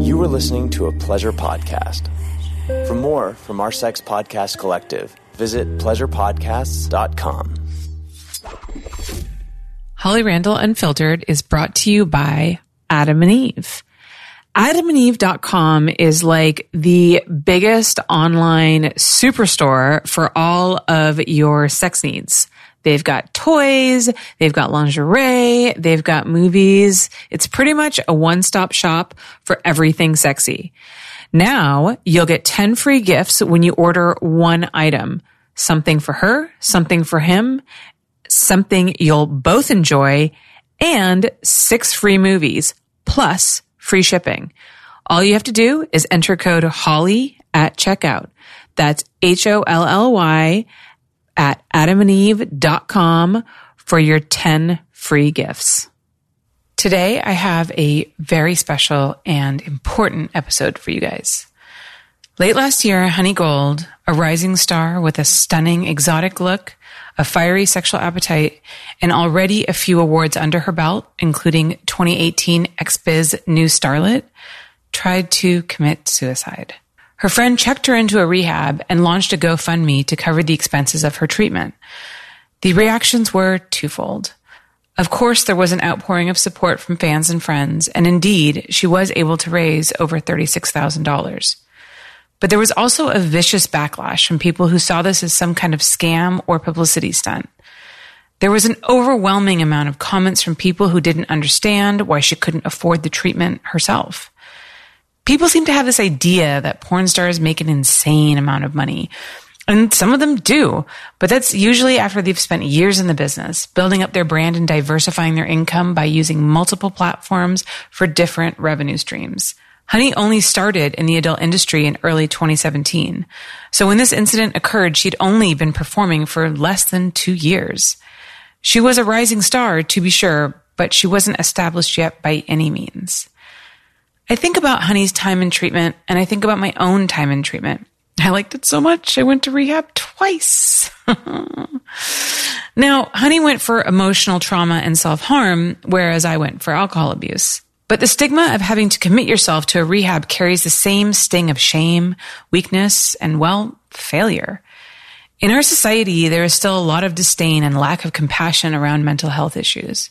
You are listening to a pleasure podcast. For more from our sex podcast collective, visit pleasurepodcasts.com. Holly Randall Unfiltered is brought to you by Adam and Eve. AdamandEve.com is like the biggest online superstore for all of your sex needs. They've got toys, they've got lingerie, they've got movies. It's pretty much a one-stop shop for everything sexy. Now you'll get 10 free gifts when you order one item. Something for her, something for him, something you'll both enjoy, and six free movies, plus free shipping. All you have to do is enter code HOLLY at checkout. That's H-O-L-L-Y at adamandeve.com for your 10 free gifts. Today, I have a very special and important episode for you guys. Late last year, Honey Gold, a rising star with a stunning exotic look, a fiery sexual appetite, and already a few awards under her belt, including 2018 XBiz New Starlet, tried to commit suicide. Her friend checked her into a rehab and launched a GoFundMe to cover the expenses of her treatment. The reactions were twofold. Of course, there was an outpouring of support from fans and friends, and indeed, she was able to raise over $36,000. But there was also a vicious backlash from people who saw this as some kind of scam or publicity stunt. There was an overwhelming amount of comments from people who didn't understand why she couldn't afford the treatment herself. People seem to have this idea that porn stars make an insane amount of money. And some of them do, but that's usually after they've spent years in the business, building up their brand and diversifying their income by using multiple platforms for different revenue streams. Honey only started in the adult industry in early 2017. So when this incident occurred, she'd only been performing for less than two years. She was a rising star, to be sure, but she wasn't established yet by any means. I think about Honey's time in treatment and I think about my own time in treatment. I liked it so much. I went to rehab twice. now, Honey went for emotional trauma and self harm, whereas I went for alcohol abuse. But the stigma of having to commit yourself to a rehab carries the same sting of shame, weakness, and well, failure. In our society, there is still a lot of disdain and lack of compassion around mental health issues.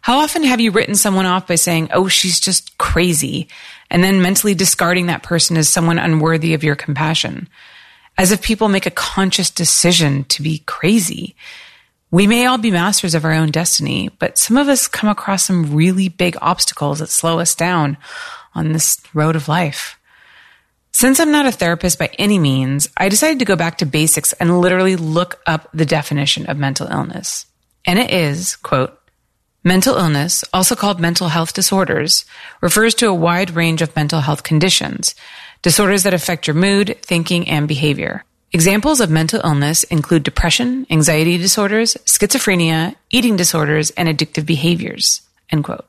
How often have you written someone off by saying, oh, she's just crazy, and then mentally discarding that person as someone unworthy of your compassion? As if people make a conscious decision to be crazy. We may all be masters of our own destiny, but some of us come across some really big obstacles that slow us down on this road of life. Since I'm not a therapist by any means, I decided to go back to basics and literally look up the definition of mental illness. And it is, quote, Mental illness, also called mental health disorders, refers to a wide range of mental health conditions, disorders that affect your mood, thinking, and behavior. Examples of mental illness include depression, anxiety disorders, schizophrenia, eating disorders, and addictive behaviors. End quote.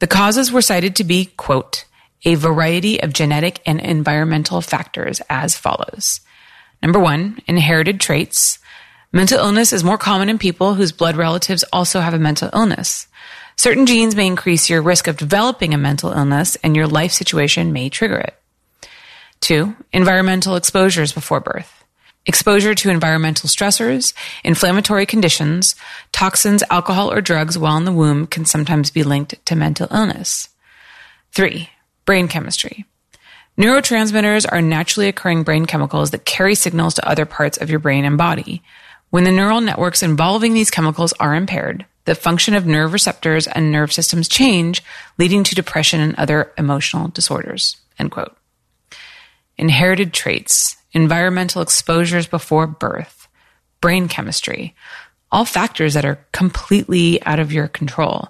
The causes were cited to be, quote, a variety of genetic and environmental factors as follows. Number one, inherited traits. Mental illness is more common in people whose blood relatives also have a mental illness. Certain genes may increase your risk of developing a mental illness and your life situation may trigger it. Two, environmental exposures before birth. Exposure to environmental stressors, inflammatory conditions, toxins, alcohol, or drugs while in the womb can sometimes be linked to mental illness. Three, brain chemistry. Neurotransmitters are naturally occurring brain chemicals that carry signals to other parts of your brain and body. When the neural networks involving these chemicals are impaired, the function of nerve receptors and nerve systems change, leading to depression and other emotional disorders. End quote. Inherited traits, environmental exposures before birth, brain chemistry, all factors that are completely out of your control.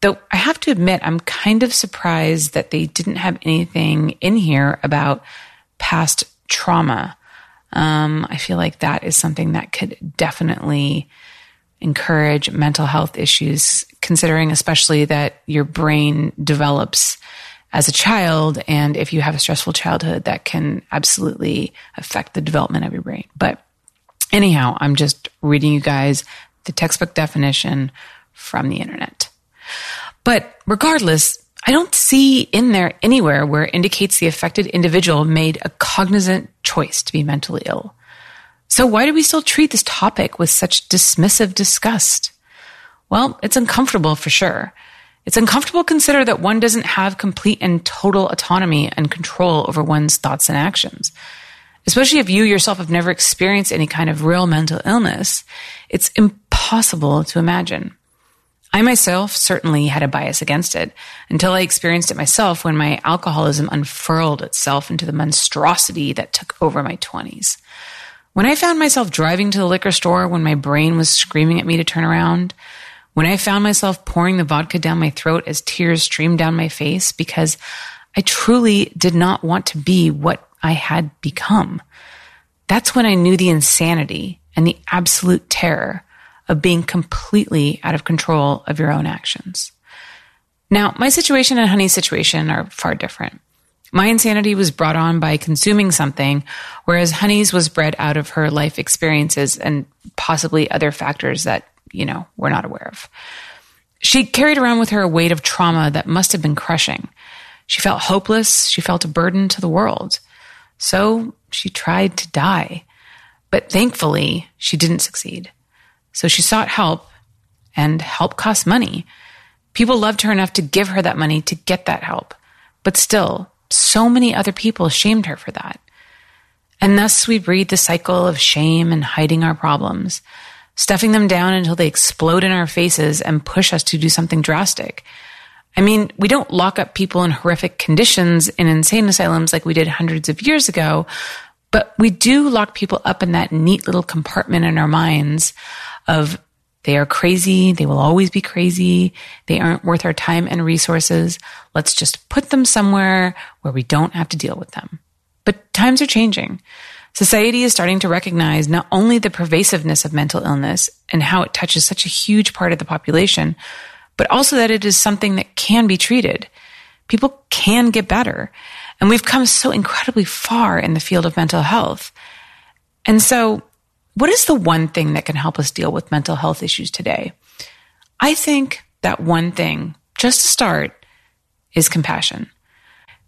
Though I have to admit, I'm kind of surprised that they didn't have anything in here about past trauma. Um, I feel like that is something that could definitely encourage mental health issues, considering especially that your brain develops as a child. And if you have a stressful childhood, that can absolutely affect the development of your brain. But anyhow, I'm just reading you guys the textbook definition from the internet. But regardless, I don't see in there anywhere where it indicates the affected individual made a cognizant choice to be mentally ill. So why do we still treat this topic with such dismissive disgust? Well, it's uncomfortable for sure. It's uncomfortable to consider that one doesn't have complete and total autonomy and control over one's thoughts and actions. Especially if you yourself have never experienced any kind of real mental illness, it's impossible to imagine. I myself certainly had a bias against it until I experienced it myself when my alcoholism unfurled itself into the monstrosity that took over my 20s. When I found myself driving to the liquor store when my brain was screaming at me to turn around, when I found myself pouring the vodka down my throat as tears streamed down my face because I truly did not want to be what I had become, that's when I knew the insanity and the absolute terror of being completely out of control of your own actions. Now, my situation and Honey's situation are far different. My insanity was brought on by consuming something, whereas Honey's was bred out of her life experiences and possibly other factors that, you know, we're not aware of. She carried around with her a weight of trauma that must have been crushing. She felt hopeless. She felt a burden to the world. So she tried to die. But thankfully, she didn't succeed. So she sought help, and help costs money. People loved her enough to give her that money to get that help. But still, so many other people shamed her for that. And thus we breed the cycle of shame and hiding our problems, stuffing them down until they explode in our faces and push us to do something drastic. I mean, we don't lock up people in horrific conditions in insane asylums like we did hundreds of years ago, but we do lock people up in that neat little compartment in our minds of they are crazy. They will always be crazy. They aren't worth our time and resources. Let's just put them somewhere where we don't have to deal with them. But times are changing. Society is starting to recognize not only the pervasiveness of mental illness and how it touches such a huge part of the population, but also that it is something that can be treated. People can get better. And we've come so incredibly far in the field of mental health. And so what is the one thing that can help us deal with mental health issues today? I think that one thing, just to start, is compassion.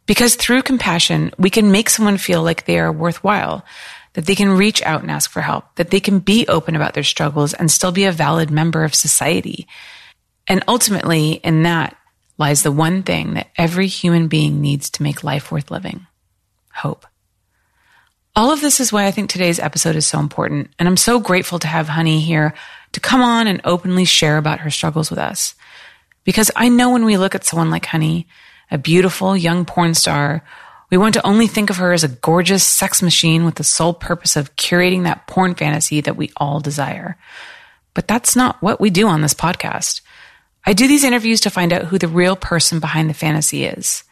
Because through compassion, we can make someone feel like they are worthwhile, that they can reach out and ask for help, that they can be open about their struggles and still be a valid member of society. And ultimately, in that lies the one thing that every human being needs to make life worth living hope. All of this is why I think today's episode is so important. And I'm so grateful to have Honey here to come on and openly share about her struggles with us. Because I know when we look at someone like Honey, a beautiful young porn star, we want to only think of her as a gorgeous sex machine with the sole purpose of curating that porn fantasy that we all desire. But that's not what we do on this podcast. I do these interviews to find out who the real person behind the fantasy is.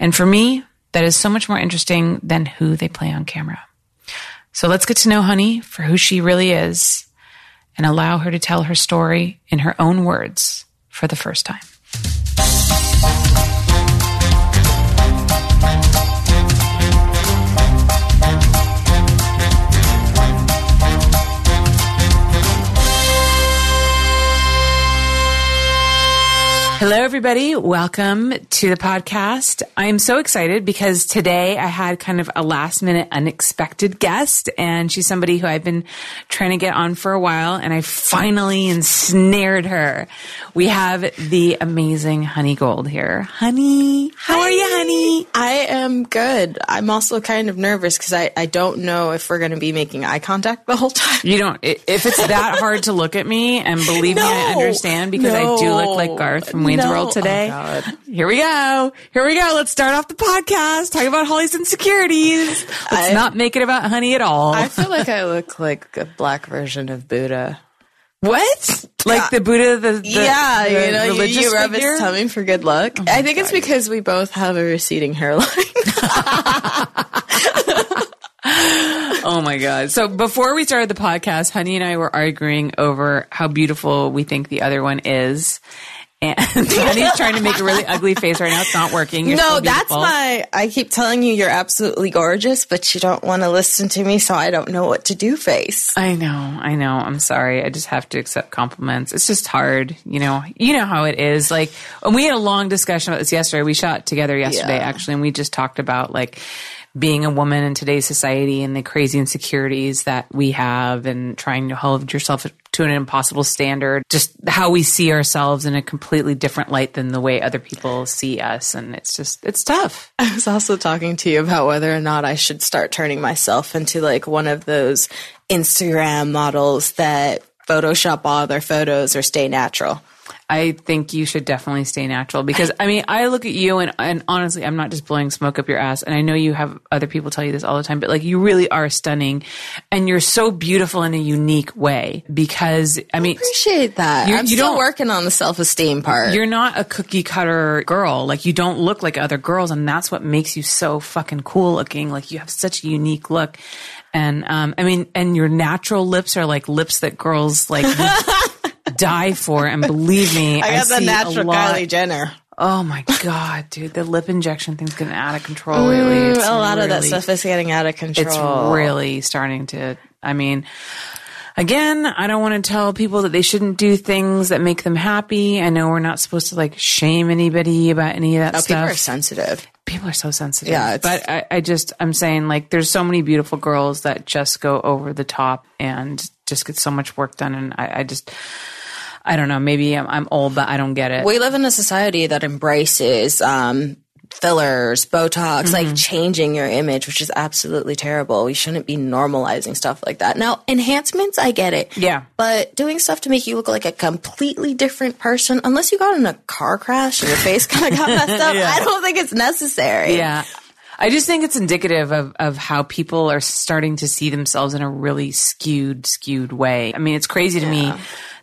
And for me, that is so much more interesting than who they play on camera. So let's get to know Honey for who she really is and allow her to tell her story in her own words for the first time. Hello, everybody. Welcome to the podcast. I'm so excited because today I had kind of a last minute unexpected guest and she's somebody who I've been trying to get on for a while and I finally ensnared her. We have the amazing Honey Gold here. Honey, how Hi. are you, honey? I am good. I'm also kind of nervous because I, I don't know if we're going to be making eye contact the whole time. You don't, if it's that hard to look at me and believe me, I understand because I do look like Garth from Wayne's No. World today. Oh, Here we go. Here we go. Let's start off the podcast talking about Holly's insecurities. Let's I- not make it about honey at all. I feel like I look like a black version of Buddha. what? Like the Buddha, the, the yeah, the you know, you, religious you rub figure? his tummy for good luck. Oh I think it's because we both have a receding hairline. Oh my god! So before we started the podcast, Honey and I were arguing over how beautiful we think the other one is, And Honey's trying to make a really ugly face right now. It's not working. You're no, that's my. I keep telling you you're absolutely gorgeous, but you don't want to listen to me, so I don't know what to do. Face. I know, I know. I'm sorry. I just have to accept compliments. It's just hard, you know. You know how it is. Like, and we had a long discussion about this yesterday. We shot together yesterday, Yeah. actually, and we just talked about like being a woman in today's society and the crazy insecurities that we have, and trying to hold yourself to an impossible standard. Just how we see ourselves in a completely different light than the way other people see us, and it's just it's tough. I was also talking to you about whether or not I should start turning myself into like one of those Instagram models that Photoshop all their photos or stay natural. I think you should definitely stay natural because I mean I look at you and and honestly I'm not just blowing smoke up your ass and I know you have other people tell you this all the time but like you really are stunning and you're so beautiful in a unique way because I mean Appreciate that. You- I'm you still don't- working on the self esteem part. you're not a cookie cutter girl like you don't look like other girls and that's what makes you so fucking cool looking like you have such a unique look and um I mean and your natural lips are like lips that girls like die for and believe me I got the see a natural Kylie Jenner. Oh my god, dude! The lip injection thing's getting out of control lately. It's Mm, a lot of that stuff is getting out of control. It's really starting to. I mean, again, I don't want to tell people that they shouldn't do things that make them happy. I know we're not supposed to like shame anybody about any of that Oh, people stuff. are sensitive. people are so sensitive. Yeah, but I, I just I'm saying like there's so many beautiful girls that just go over the top and just get so much work done, and I, I just. I don't know. Maybe I'm, I'm old, but I don't get it. We live in a society that embraces um, fillers, Botox, Mm-hmm. like changing your image, which is absolutely terrible. We shouldn't be normalizing stuff like that. Now, enhancements, I get it. Yeah. But doing stuff to make you look like a completely different person, unless you got in a car crash and your face kind of got messed up, I don't think it's necessary. Yeah. I just think it's indicative of, of how people are starting to see themselves in a really skewed, skewed way. I mean, it's crazy to me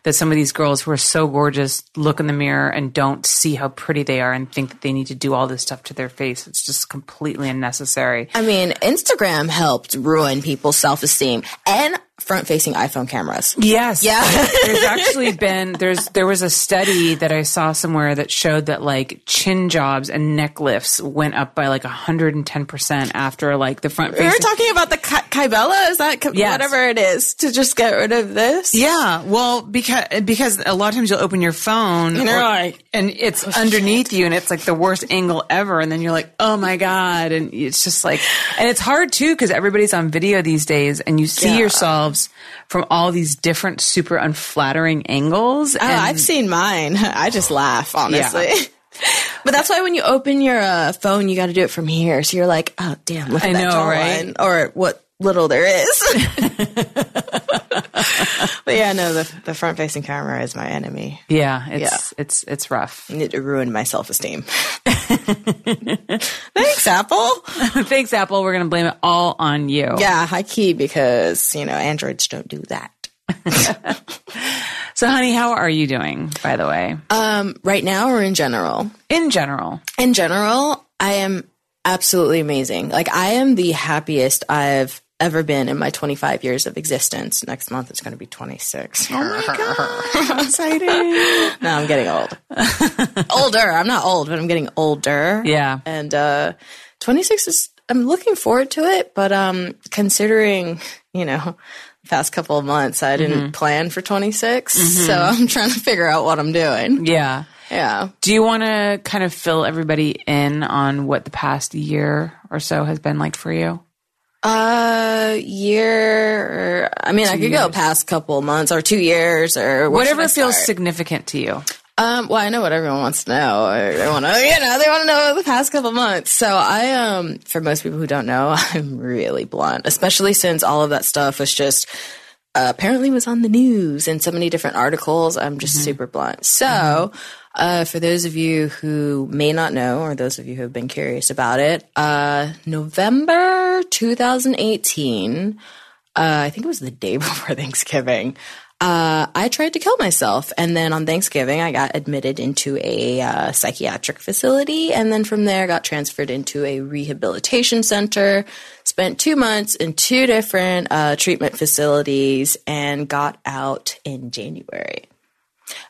that some of these girls who are so gorgeous look in the mirror and don't see how pretty they are and think that they need to do all this stuff to their face. It's just completely unnecessary. I mean, Instagram helped ruin people's self esteem and front facing iPhone cameras. Yes. Yeah. there's actually been there's there was a study that I saw somewhere that showed that like chin jobs and neck lifts went up by like 110% after like the front We were talking about the Ki- Kybella, is that Ki- Yes. whatever it is, to just get rid of this? Yeah, well, because because a lot of times you'll open your phone And you're like, and it's oh, underneath you, and it's like the worst angle ever, and then you're like, oh my god, and it's just like, and it's hard too because everybody's on video these days, and you see Yeah. Yourselves from all these different super unflattering angles. Oh, and I've seen mine. I just laugh, honestly. But that's why when you open your uh, phone, you got to do it from here. So you're like, oh, damn, look at I that know, right? Or what little there is. but yeah, no, the, the front facing camera is my enemy. yeah, it's it's it's rough. It ruined my self esteem. Thanks, Apple. Thanks, Apple. We're gonna blame it all on you. Yeah, high key because, you know, Androids don't do that. So, honey, how are you doing? By the way, Um, right now or in general? in general, in general, I am absolutely amazing. Like I am the happiest I've ever been in my 25 years of existence. Next month it's going to be 26. Oh my god, exciting! no, I'm getting old. older. I'm not old, but I'm getting older. Yeah. and uh, 26 is. I'm looking forward to it, but um, considering you know. Past couple of months, I didn't plan for 26, so I'm trying to figure out what I'm doing. yeah. Yeah. Do you want to kind of fill everybody in on what the past year or so has been like for you? Uh, year. Or, I mean, I could go past couple months or two years or Whatever feels significant to you. Um, well, I know what everyone wants to know. They want to, you know, they want to know the past couple months. So I, um, for most people who don't know, I'm really blunt, especially since all of that stuff was just uh, apparently was on the news and so many different articles. I'm just super blunt. So, uh, for those of you who may not know, or those of you who have been curious about it, uh, November 2018, uh, I think it was the day before Thanksgiving. Uh, I tried to kill myself, and then on Thanksgiving, I got admitted into a uh, psychiatric facility, and then from there, got transferred into a rehabilitation center. Spent two months in two different uh, treatment facilities, and got out in January.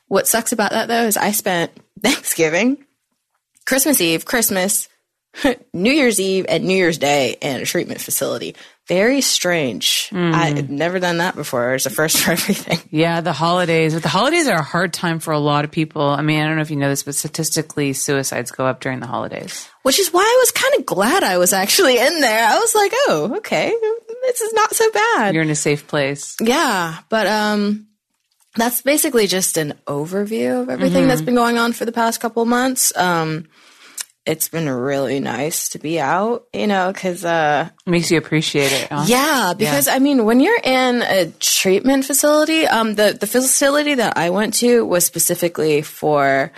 What sucks about that though is I spent Thanksgiving, Christmas Eve, Christmas, New Year's Eve, and New Year's Day in a treatment facility. Very strange. I've never done that before. It's a first for everything. Yeah, the holidays. But the holidays are a hard time for a lot of people. I mean, I don't know if you know this, but statistically, suicides go up during the holidays. Which is why I was kind of glad I was actually in there. I was like, oh, okay, this is not so bad. You're in a safe place. Yeah, but um that's basically just an overview of everything that's been going on for the past couple months. Um it's been really nice to be out, you know, cuz uh Makes you appreciate it. Huh? yeah, because I mean, when you're in a treatment facility, um the the facility that I went to was specifically for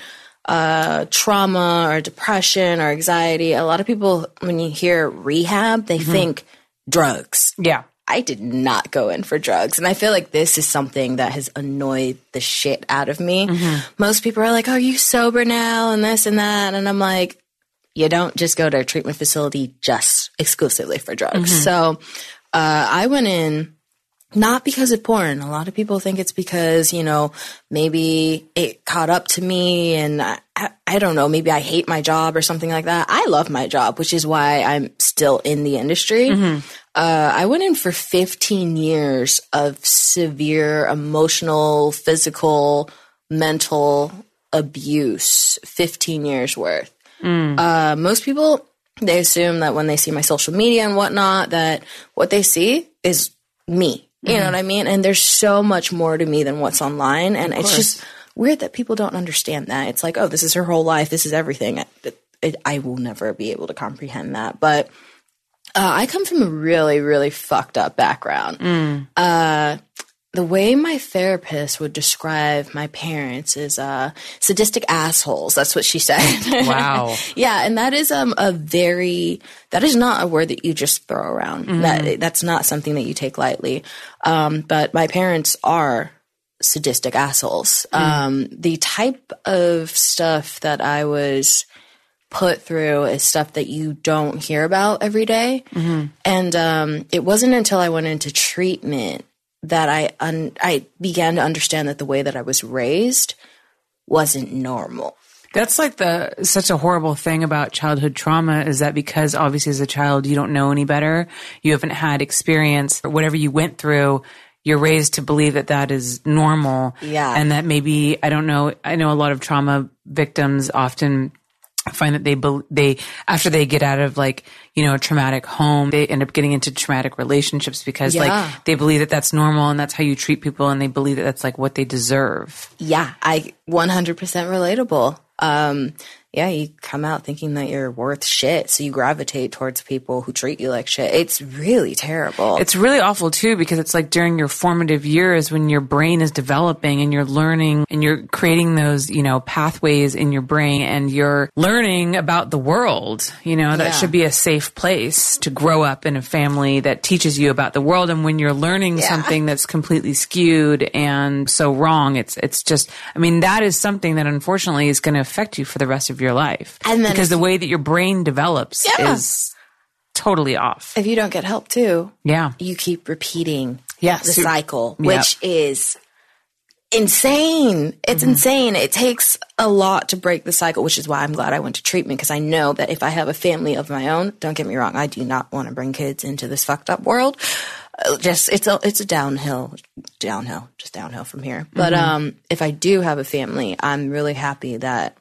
uh trauma or depression or anxiety. A lot of people when you hear rehab, they think drugs. Yeah. I did not go in for drugs. And I feel like this is something that has annoyed the shit out of me. Most people are like, oh, are you sober now? And this and that. And I'm like, you don't just go to a treatment facility just exclusively for drugs. So uh, I went in not because of porn. A lot of people think it's because, you know, maybe it caught up to me and I, I, I don't know, maybe I hate my job or something like that. I love my job, which is why I'm still in the industry. Uh, I went in for 15 years of severe emotional, physical, mental abuse, 15 years worth. Uh, most people, they assume that when they see my social media and whatnot, that what they see is me. You know what I mean? And there's so much more to me than what's online. And it's just weird that people don't understand that. It's like, oh, this is her whole life. This is everything. It, it, I will never be able to comprehend that. But uh, I come from a really, really fucked up background. Uh, the way my therapist would describe my parents is uh, sadistic assholes. That's what she said. Wow. yeah, and that is um, a very that is not a word that you just throw around. That that's not something that you take lightly. Um, but my parents are sadistic assholes. Um, the type of stuff that I was put through is stuff that you don't hear about every day. And um, it wasn't until I went into treatment that I un- I began to understand that the way that I was raised wasn't normal. That's like the such a horrible thing about childhood trauma is that because obviously as a child you don't know any better, you haven't had experience, whatever you went through, you're raised to believe that that is normal. Yeah. And that maybe I don't know, I know a lot of trauma victims often find that they they after they get out of like you know a traumatic home they end up getting into traumatic relationships because Yeah. like they believe that that's normal and that's how you treat people and they believe that that's like what they deserve Yeah, I 100% relatable. Um, yeah, you come out thinking that you're worth shit, so you gravitate towards people who treat you like shit. It's really terrible. It's really awful too because it's like during your formative years when your brain is developing and you're learning and you're creating those, you know, pathways in your brain and you're learning about the world. You know, that Yeah. should be a safe place to grow up in a family that teaches you about the world. And when you're learning Yeah. something that's completely skewed and so wrong, it's, it's just, I mean, that is something that unfortunately is going to affect you for the rest of your life. And then because the way that your brain develops Yeah. is totally off. if you don't get help too, Yeah. you keep repeating Yes. the cycle, Yep. which is insane. It's insane. It takes a lot to break the cycle, which is why I'm glad I went to treatment because I know that if I have a family of my own, don't get me wrong, I do not want to bring kids into this fucked up world. Uh, Just it's a it's a downhill, downhill, just downhill from here. But um, if I do have a family, I'm really happy that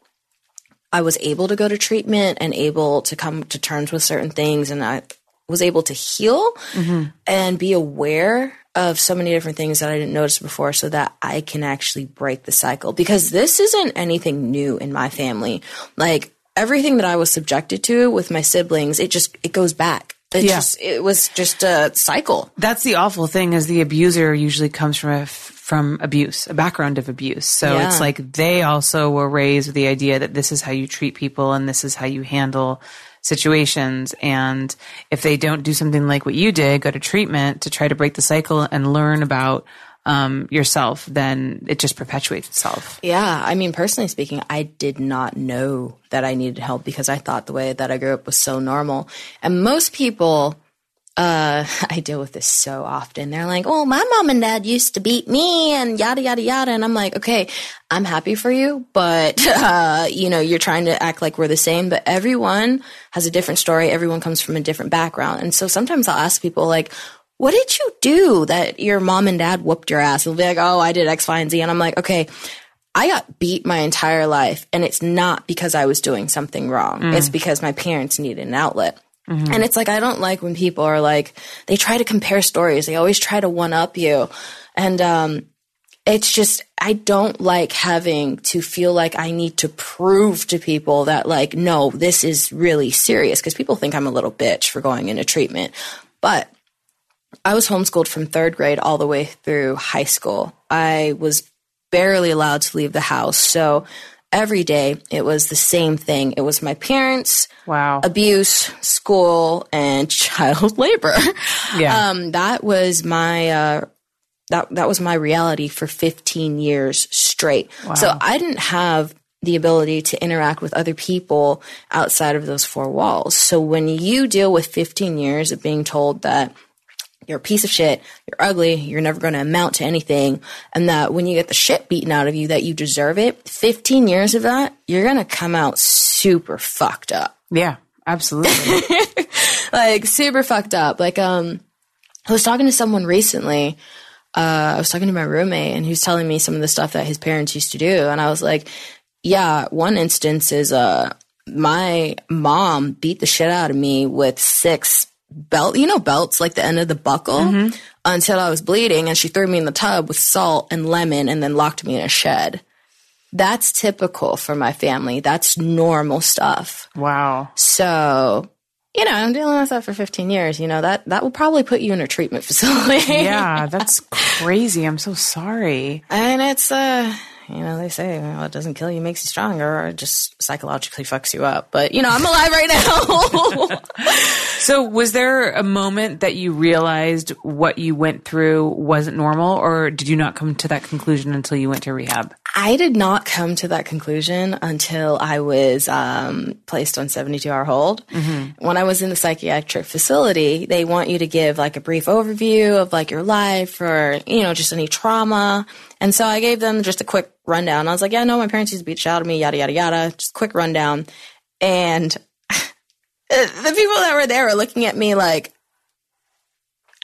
I was able to go to treatment and able to come to terms with certain things, and I was able to heal mm-hmm. and be aware of so many different things that I didn't notice before so that I can actually break the cycle because this isn't anything new in my family. Like everything that I was subjected to with my siblings, it just it goes back. It Yeah. just it was just a cycle. That's the awful thing is the abuser usually comes from a, from abuse, a background of abuse. So Yeah. it's like they also were raised with the idea that this is how you treat people and this is how you handle situations. And if they don't do something like what you did, go to treatment to try to break the cycle and learn about um, yourself, then it just perpetuates itself. Yeah, I mean, personally speaking, I did not know that I needed help because I thought the way that I grew up was so normal. And most people uh, I deal with this so often. They're like, "Oh, my mom and dad used to beat me," and yada yada yada. And I'm like, "Okay, I'm happy for you, but uh, you know, you're trying to act like we're the same. But everyone has a different story. Everyone comes from a different background, and so sometimes I'll ask people like." What did you do that your mom and dad whooped your ass? They'll be like, "Oh, I did X, Y, and Z," and I'm like, "Okay, I got beat my entire life, and it's not because I was doing something wrong. It's because my parents needed an outlet." And it's like, I don't like when people are like, they try to compare stories. They always try to one up you. And, um, it's just, I don't like having to feel like I need to prove to people that like, no, this is really serious. Cause people think I'm a little bitch for going into treatment. But I was homeschooled from third grade all the way through high school. I was barely allowed to leave the house. So every day it was the same thing. It was my parents, Wow. abuse, school, and child labor. Yeah. Um, that was my uh, that that was my reality for 15 years straight. So I didn't have the ability to interact with other people outside of those four walls. So when you deal with 15 years of being told that you're a piece of shit, you're ugly, you're never going to amount to anything, and that when you get the shit beaten out of you that you deserve it, 15 years of that, you're going to come out super fucked up. yeah. Absolutely. like super fucked up. Like um I was talking to someone recently. Uh I was talking to my roommate and he was telling me some of the stuff that his parents used to do and I was like, yeah, one instance is uh my mom beat the shit out of me with six belt, you know belts like the end of the buckle until I was bleeding and she threw me in the tub with salt and lemon and then locked me in a shed. That's typical for my family. That's normal stuff. wow. So, you know, I'm dealing with that for 15 years. You know, that, that will probably put you in a treatment facility. Yeah. That's crazy. I'm so sorry. and it's, uh, you know, they say, well, it doesn't kill you, makes you stronger, or it just psychologically fucks you up. But, you know, I'm alive right now. So, was there a moment that you realized what you went through wasn't normal, or did you not come to that conclusion until you went to rehab? I did not come to that conclusion until I was um, placed on 72 hour hold. When I was in the psychiatric facility, they want you to give like a brief overview of like your life or, you know, just any trauma. And so I gave them just a quick rundown. I was like, yeah, no, my parents used to beat shit out of me, yada, yada, yada. Just quick rundown. And the people that were there were looking at me like,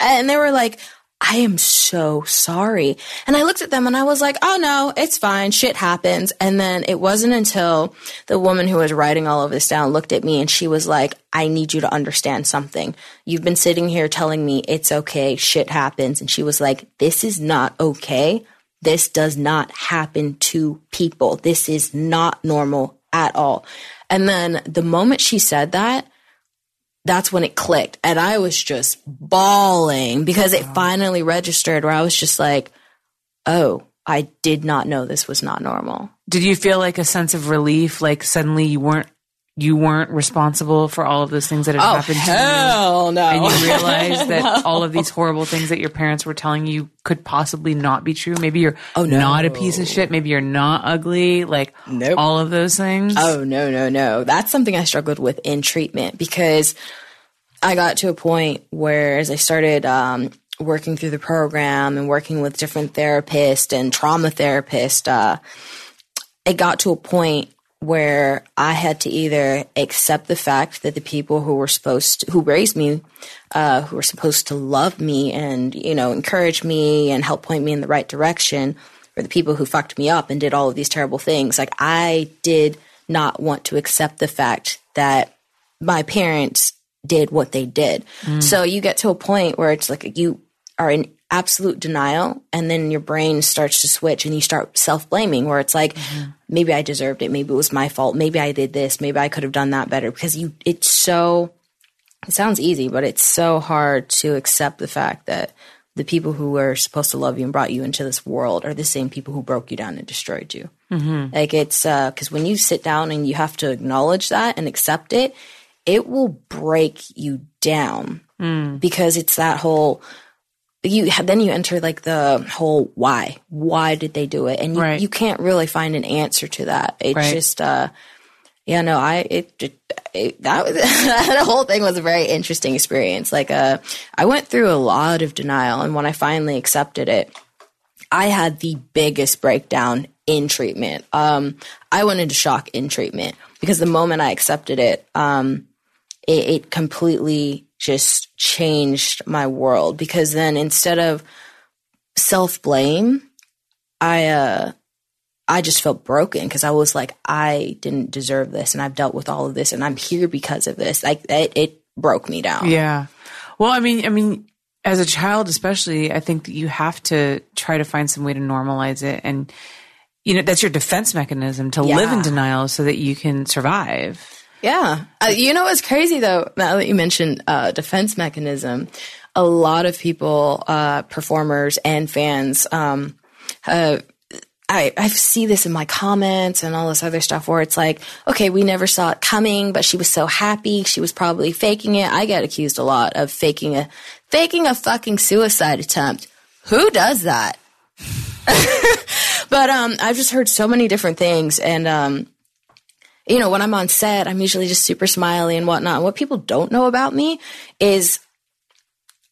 and they were like, I am so sorry. And I looked at them and I was like, oh no, it's fine. Shit happens. And then it wasn't until the woman who was writing all of this down looked at me and she was like, I need you to understand something. You've been sitting here telling me it's okay. Shit happens. And she was like, this is not okay. This does not happen to people. This is not normal at all. And then the moment she said that, that's when it clicked. And I was just bawling because it finally registered where I was just like, oh, I did not know this was not normal. Did you feel like a sense of relief? Like suddenly you weren't you weren't responsible for all of those things that had happened to you, hell no. and you realized that all of these horrible things that your parents were telling you could possibly not be true. Maybe you're Oh, no. not a piece of shit. Maybe you're not ugly. Like Nope. all of those things. Oh, no, no, no. That's something I struggled with in treatment because I got to a point where as I started um, working through the program and working with different therapists and trauma therapists, uh, it got to a point where I had to either accept the fact that the people who were supposed to, who raised me, uh, who were supposed to love me and, you know, encourage me and help point me in the right direction, were the people who fucked me up and did all of these terrible things. Like I did not want to accept the fact that my parents did what they did. So you get to a point where it's like you are in absolute denial and then your brain starts to switch and you start self-blaming where it's like mm-hmm. maybe I deserved it, maybe it was my fault, maybe I did this, maybe I could have done that better because you it's so it sounds easy, but it's so hard to accept the fact that the people who were supposed to love you and brought you into this world are the same people who broke you down and destroyed you. Mm-hmm. Like it's uh, because when you sit down and you have to acknowledge that and accept it, it will break you down mm. because it's that whole. You then you enter like the whole why. Why did they do it? And you, Right. you can't really find an answer to that. It's Right. just uh, yeah, no, I it, it, it that was the whole thing was a very interesting experience. Like, uh, I went through a lot of denial, and when I finally accepted it, I had the biggest breakdown in treatment. Um, I went into shock in treatment because the moment I accepted it, um, it, it completely just changed my world. Because then instead of self blame, I uh, I just felt broken because I was like, I didn't deserve this, and I've dealt with all of this, and I'm here because of this. Like it, it broke me down. Yeah. Well, I mean, I mean, as a child, especially, I think that you have to try to find some way to normalize it, and you know, that's your defense mechanism to live in denial so that you can survive. Yeah. Uh, you know what's crazy though, now that you mentioned uh, defense mechanism, a lot of people, uh, performers and fans, um, I, I see this in my comments and all this other stuff where it's like, okay, we never saw it coming, but she was so happy. She was probably faking it. I get accused a lot of faking a, faking a fucking suicide attempt. Who does that? but, um, I've just heard so many different things and, um, you know, when I'm on set, I'm usually just super smiley and whatnot. And what people don't know about me is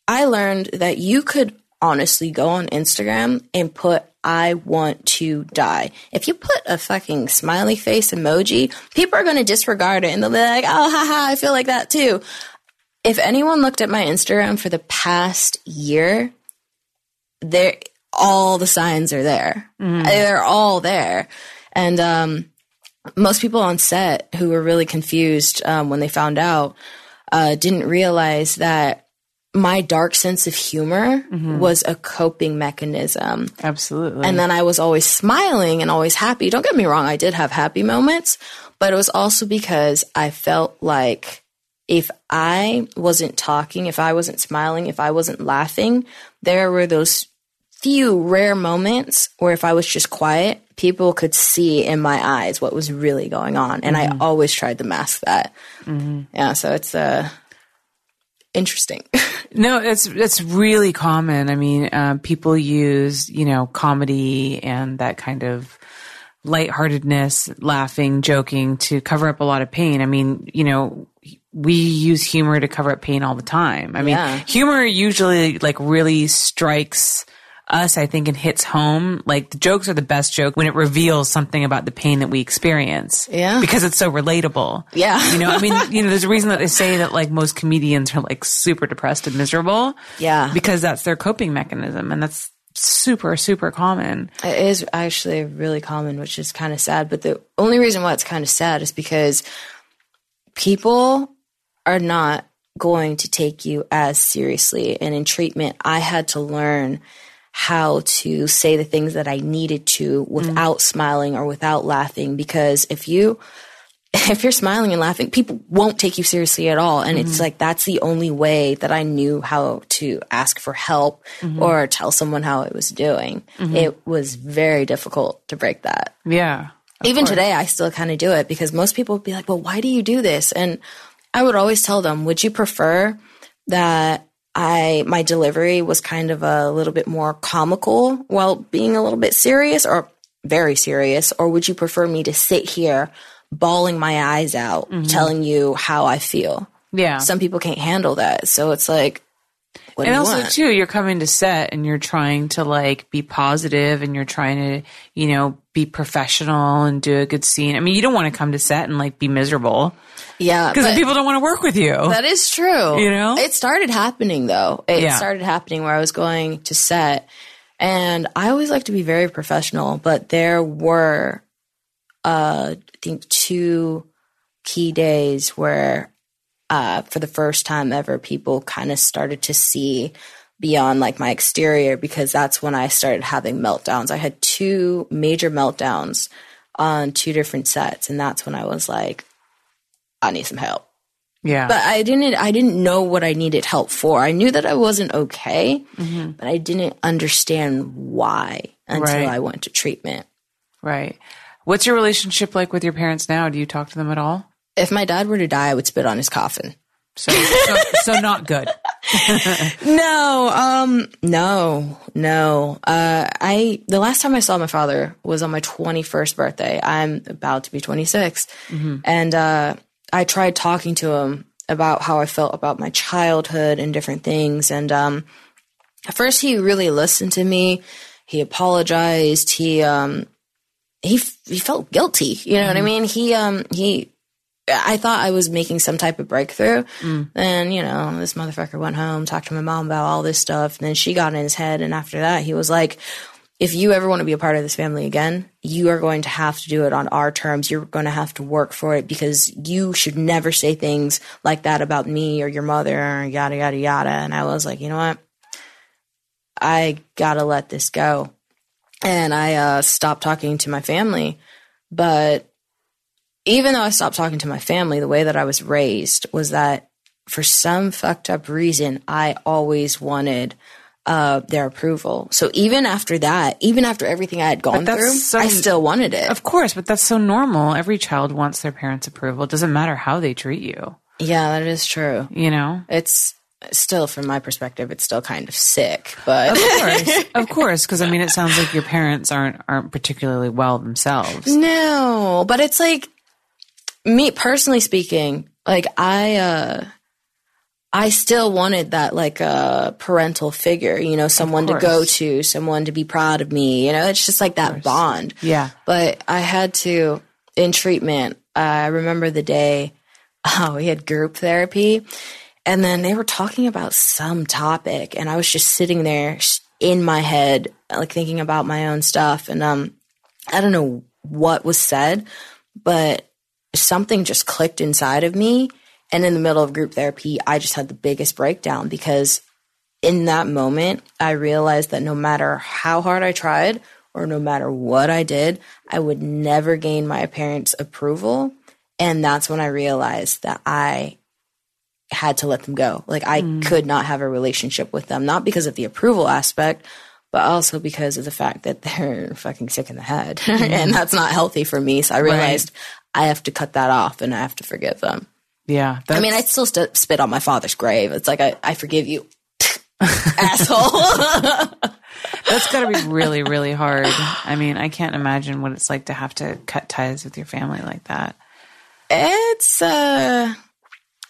I learned that you could honestly go on Instagram and put, I want to die. If you put a fucking smiley face emoji, people are going to disregard it and they'll be like, oh, haha, I feel like that too. If anyone looked at my Instagram for the past year, there, all the signs are there. They're all there. And, um, most people on set who were really confused um, when they found out uh, didn't realize that my dark sense of humor was a coping mechanism. Absolutely. And then I was always smiling and always happy. Don't get me wrong, I did have happy moments, but it was also because I felt like if I wasn't talking, if I wasn't smiling, if I wasn't laughing, there were those few rare moments where if I was just quiet, people could see in my eyes what was really going on. And I always tried to mask that. Yeah, so it's uh interesting. No, it's it's really common. I mean, uh, people use you know comedy and that kind of lightheartedness, laughing, joking to cover up a lot of pain. I mean, you know, we use humor to cover up pain all the time. I mean, Yeah. humor usually like really strikes us, I think, it hits home. Like the jokes are the best joke when it reveals something about the pain that we experience. Yeah. Because it's so relatable. Yeah. You know, I mean, you know, there's a reason that they say that like most comedians are like super depressed and miserable. Yeah. Because that's their coping mechanism. And that's super, super common. It is actually really common, which is kind of sad. But the only reason why it's kind of sad is because people are not going to take you as seriously. And in treatment, I had to learn how to say the things that I needed to without mm. smiling or without laughing. Because if you, if you're smiling and laughing, people won't take you seriously at all. And it's mm-hmm. like, that's the only way that I knew how to ask for help mm-hmm. or tell someone how I was doing. Mm-hmm. It was very difficult to break that. Yeah. Even today, I still kind of do it because most people would be like, well, why do you do this? And I would always tell them, would you prefer that I, my delivery was kind of a little bit more comical while being a little bit serious or very serious? Or would you prefer me to sit here bawling my eyes out, mm-hmm. telling you how I feel? Yeah. Some people can't handle that. So it's like, what and also want? too, you're coming to set and you're trying to like be positive and you're trying to, you know, be professional and do a good scene. I mean, you don't want to come to set and like be miserable yeah. because people don't want to work with you. That is true. You know? it started happening though. It Yeah. started happening where I was going to set, and I always like to be very professional, but there were, uh, I think two key days where, uh, for the first time ever, people kind of started to see beyond like my exterior because that's when I started having meltdowns. I had two major meltdowns on two different sets, and that's when I was like, I need some help yeah. but I didn't I didn't know what I needed help for. I knew that I wasn't okay, but I didn't understand why until Right. I went to treatment. right. What's your relationship like with your parents now? Do you talk to them at all? If my dad were to die, I would spit on his coffin. So, so, so not good. no, um, no, no. Uh, I the last time I saw my father was on my 21st birthday. I'm about to be 26, and uh, I tried talking to him about how I felt about my childhood and different things. And um, at first, he really listened to me. He apologized. He um, he he felt guilty. You know what I mean? He um he. I thought I was making some type of breakthrough. and you know, this motherfucker went home, talked to my mom about all this stuff. And then she got in his head. And after that, he was like, if you ever want to be a part of this family again, you are going to have to do it on our terms. You're going to have to work for it because you should never say things like that about me or your mother or yada, yada, yada. And I was like, you know what? I got to let this go. And I uh, stopped talking to my family. But even though I stopped talking to my family, the way that I was raised was that for some fucked up reason, I always wanted uh, their approval. So even after that, even after everything I had gone through, so- I still wanted it. Of course, but that's so normal. Every child wants their parents' approval. It doesn't matter how they treat you, yeah, that is true. you know? It's still, from my perspective, it's still kind of sick, but Of course. of course, because I mean it sounds like your parents aren't aren't particularly well themselves. No, but it's like me personally speaking, like I uh I still wanted that like a uh, parental figure, you know, someone to go to, someone to be proud of me, you know, it's just like that bond. Yeah. But I had to in treatment. I remember the day oh, we had group therapy and then they were talking about some topic and I was just sitting there in my head like thinking about my own stuff and um I don't know what was said, but something just clicked inside of me. And in the middle of group therapy, I just had the biggest breakdown because in that moment, I realized that no matter how hard I tried or no matter what I did, I would never gain my parents' approval. And that's when I realized that I had to let them go. Like I mm. could not have a relationship with them, not because of the approval aspect, but also because of the fact that they're fucking sick in the head. and mm. that's not healthy for me. So I realized I have to cut that off and I have to forgive them. Yeah. I mean, I still st- spit on my father's grave. It's like, I, I forgive you, asshole. that's got to be really, really hard. I mean, I can't imagine what it's like to have to cut ties with your family like that. it's, uh,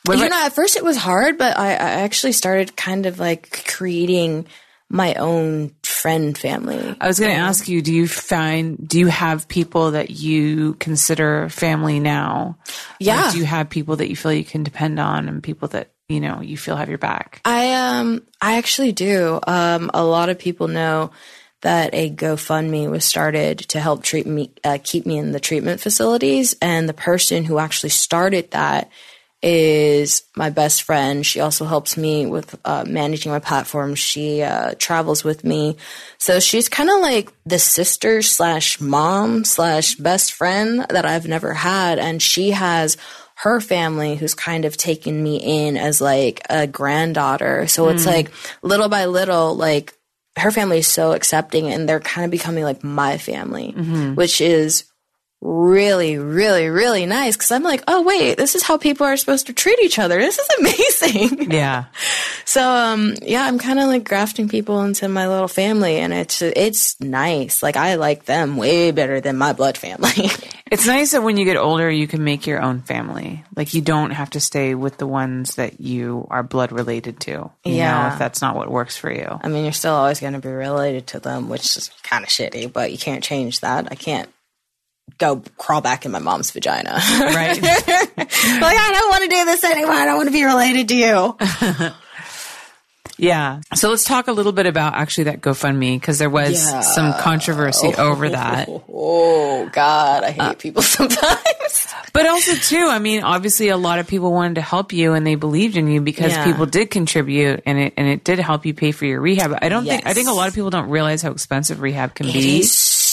What you about- know, at first it was hard, but I, I actually started kind of like creating my own friend family. I was going to ask you, do you find, do you have people that you consider family now? Yeah. Like, do you have people that you feel you can depend on and people that, you know, you feel have your back? I um I actually do. Um, a lot of people know that a GoFundMe was started to help treat me, uh, keep me in the treatment facilities, and the person who actually started that is my best friend. She also helps me with uh, managing my platform. She uh, travels with me, so she's kind of like the sister slash mom slash best friend that I've never had, and she has her family who's kind of taken me in as like a granddaughter. So it's like little by little, like her family is so accepting and they're kind of becoming like my family, which is really, really, really nice. Cause I'm like, oh wait, this is how people are supposed to treat each other. This is amazing. Yeah. so, um, yeah, I'm kind of like grafting people into my little family and it's, it's nice. Like I like them way better than my blood family. It's nice that when you get older, you can make your own family. Like you don't have to stay with the ones that you are blood related to. You know, Yeah. if that's not what works for you. I mean, you're still always going to be related to them, which is kind of shitty, but you can't change that. I can't go crawl back in my mom's vagina. Right. like, I don't want to do this anymore. I don't want to be related to you. yeah. So let's talk a little bit about actually that GoFundMe because there was Yeah. some controversy over that. Oh, God. I hate uh, people sometimes. But also too, I mean, obviously a lot of people wanted to help you and they believed in you because Yeah. people did contribute and it and it did help you pay for your rehab. I don't think I think a lot of people don't realize how expensive rehab can It be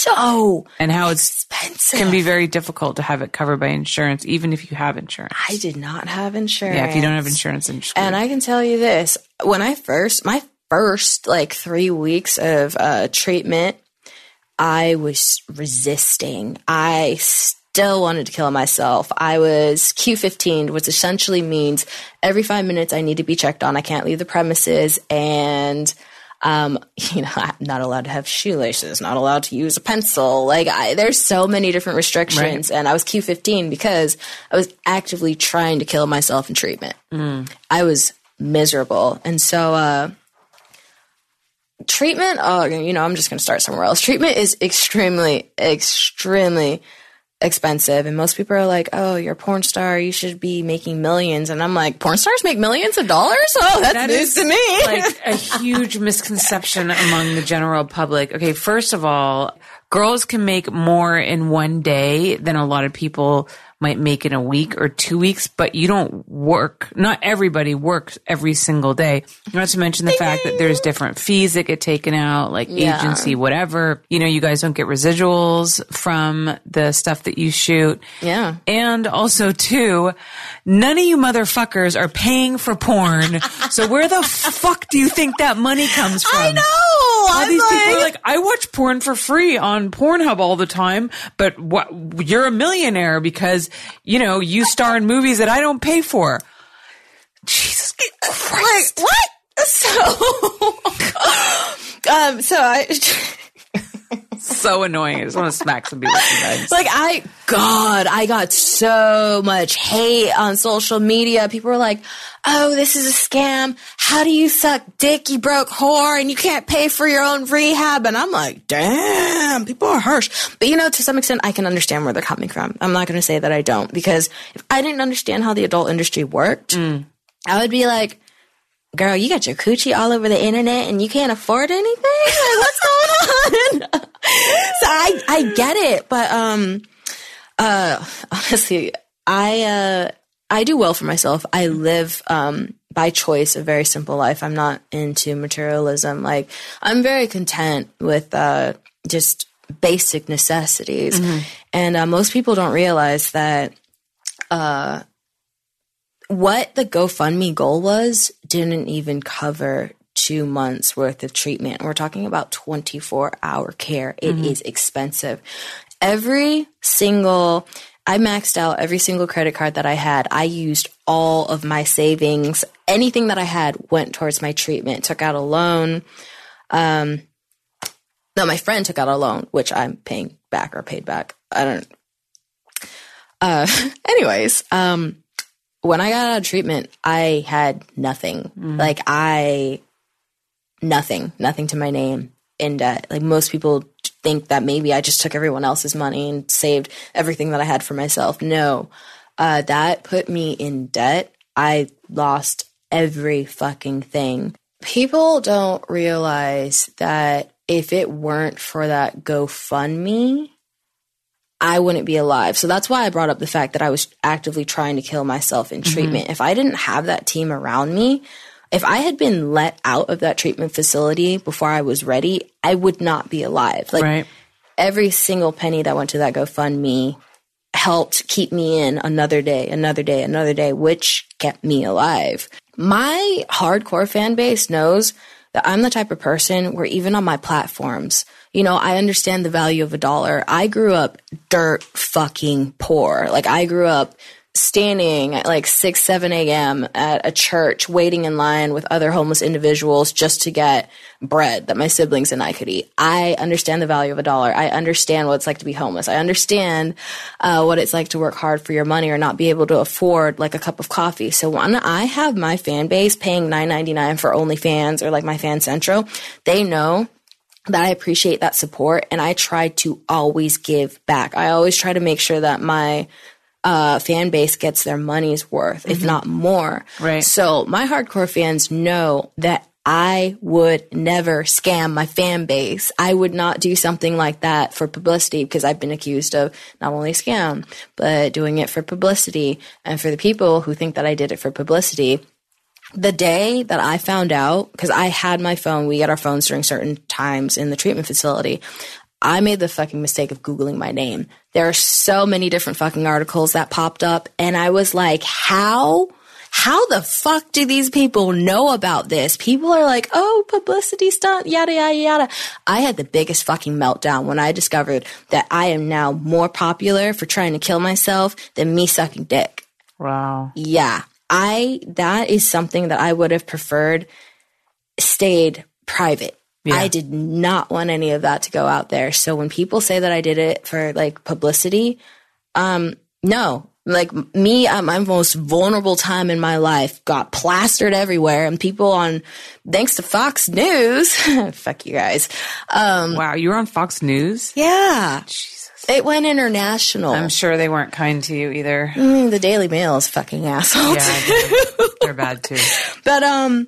so and how it's expensive. can be very difficult to have it covered by insurance even if you have insurance. I did not have insurance. Yeah, if you don't have insurance. And I can tell you this when I first, my first like three weeks of uh, treatment, I was resisting. I still wanted to kill myself. I was Q15, which essentially means every five minutes I need to be checked on. I can't leave the premises and um, you know, I'm not allowed to have shoelaces, not allowed to use a pencil. Like, I, there's so many different restrictions. Right. And I was Q15 because I was actively trying to kill myself in treatment. I was miserable. And so, uh, treatment, oh, you know, I'm just going to start somewhere else. Treatment is extremely, extremely expensive. And most people are like, oh, you're a porn star. You should be making millions. And I'm like, porn stars make millions of dollars? Oh, that's That news to me. like a huge misconception among the general public. Okay, first of all, girls can make more in one day than a lot of people might make in a week or two weeks, but you don't work. Not everybody works every single day. Not to mention the fact that there's different fees that get taken out, like Yeah. agency, whatever. You know, you guys don't get residuals from the stuff that you shoot. Yeah. And also, too, none of you motherfuckers are paying for porn. so where the fuck do you think that money comes from? I know. All I'm these like, people are like, I watch porn for free on Pornhub all the time, but what? You're a millionaire because you know you star in movies that I don't pay for. Jesus Christ! like what? So, um, so I. So annoying. I just want to smack some people. Like I, God, I got so much hate on social media. People were like, "Oh, this is a scam. How do you suck dick, you broke whore, and you can't pay for your own rehab?" And I'm like, "Damn, people are harsh." But you know, to some extent, I can understand where they're coming from. I'm not going to say that I don't, because if I didn't understand how the adult industry worked, mm. I would be like, girl, you got your coochie all over the internet and you can't afford anything? Like, what's going on? so I, I get it, but, um, uh, honestly, I, uh, I do well for myself. I live, um, by choice a very simple life. I'm not into materialism. Like, I'm very content with, uh, just basic necessities. And, uh, most people don't realize that, what the GoFundMe goal was didn't even cover two months worth of treatment. We're talking about 24 hour care. It is expensive. Every single, I maxed out every single credit card that I had. I used all of my savings. Anything that I had went towards my treatment, took out a loan. Um, no, my friend took out a loan, which I'm paying back or paid back. I don't, uh, anyways, um, when I got out of treatment, I had nothing. Like I, nothing, nothing to my name in debt. Like most people think that maybe I just took everyone else's money and saved everything that I had for myself. No, uh, that put me in debt. I lost every fucking thing. People don't realize that if it weren't for that GoFundMe, I wouldn't be alive. So that's why I brought up the fact that I was actively trying to kill myself in mm-hmm. treatment. If I didn't have that team around me, if I had been let out of that treatment facility before I was ready, I would not be alive. Like right. every single penny that went to that GoFundMe helped keep me in another day, another day, another day, which kept me alive. My hardcore fan base knows that I'm the type of person where even on my platforms, you know, I understand the value of a dollar. I grew up dirt fucking poor. Like I grew up standing at like 6, 7 a.m. at a church waiting in line with other homeless individuals just to get bread that my siblings and I could eat. I understand the value of a dollar. I understand what it's like to be homeless. I understand uh, what it's like to work hard for your money or not be able to afford like a cup of coffee. So when I have my fan base paying $9.99 for OnlyFans or like my FanCentro, they know that I appreciate that support and I try to always give back. I always try to make sure that my uh, fan base gets their money's worth, if not more. Right. So my hardcore fans know that I would never scam my fan base. I would not do something like that for publicity because I've been accused of not only scam, but doing it for publicity. And for the people who think that I did it for publicity, the day that I found out, because I had my phone, we get our phones during certain times in the treatment facility. I made the fucking mistake of Googling my name. There are so many different fucking articles that popped up, and I was like, how? how the fuck do these people know about this? People are like, oh, publicity stunt, yada, yada, yada. I had the biggest fucking meltdown when I discovered that I am now more popular for trying to kill myself than me sucking dick. Wow. Yeah. I, that is something that I would have preferred stayed private. Yeah. I did not want any of that to go out there. So when people say that I did it for like publicity, um, no, like me at my most vulnerable time in my life got plastered everywhere and people on, thanks to Fox News, fuck you guys. Um, Wow. You were on Fox News? yeah, Jesus. It went international. I'm sure they weren't kind to you either. Mm, the Daily Mail is fucking assholes. Yeah, they're bad too. But um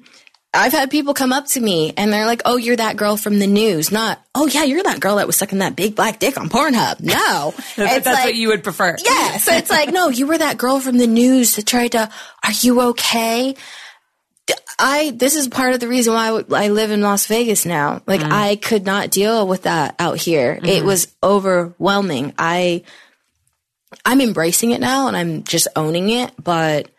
I've had people come up to me and they're like, "Oh, you're that girl from the news." Not, "Oh yeah, you're that girl that was sucking that big black dick on Pornhub." No. That's what you would prefer. Yeah, so it's like, "No, you were that girl from the news that tried to, are you okay?" I this is part of the reason why I w- I live in Las Vegas now. Like mm. I could not deal with that out here. It mm. was overwhelming. I I'm embracing it now and I'm just owning it, but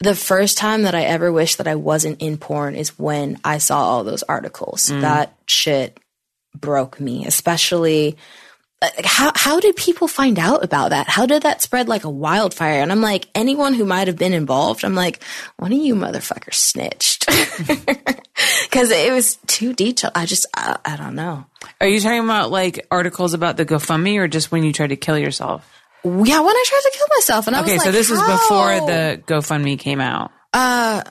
the first time that I ever wished that I wasn't in porn is when I saw all those articles. Mm. That shit broke me, especially how how did people find out about that? How did that spread like a wildfire? And I'm like, anyone who might have been involved, I'm like, one of you motherfuckers snitched because it was too detailed. I just I, I don't know. Are you talking about like articles about the GoFundMe or just when you tried to kill yourself? Yeah, when I tried to kill myself, and I Okay, so like, this was before the GoFundMe came out. Uh,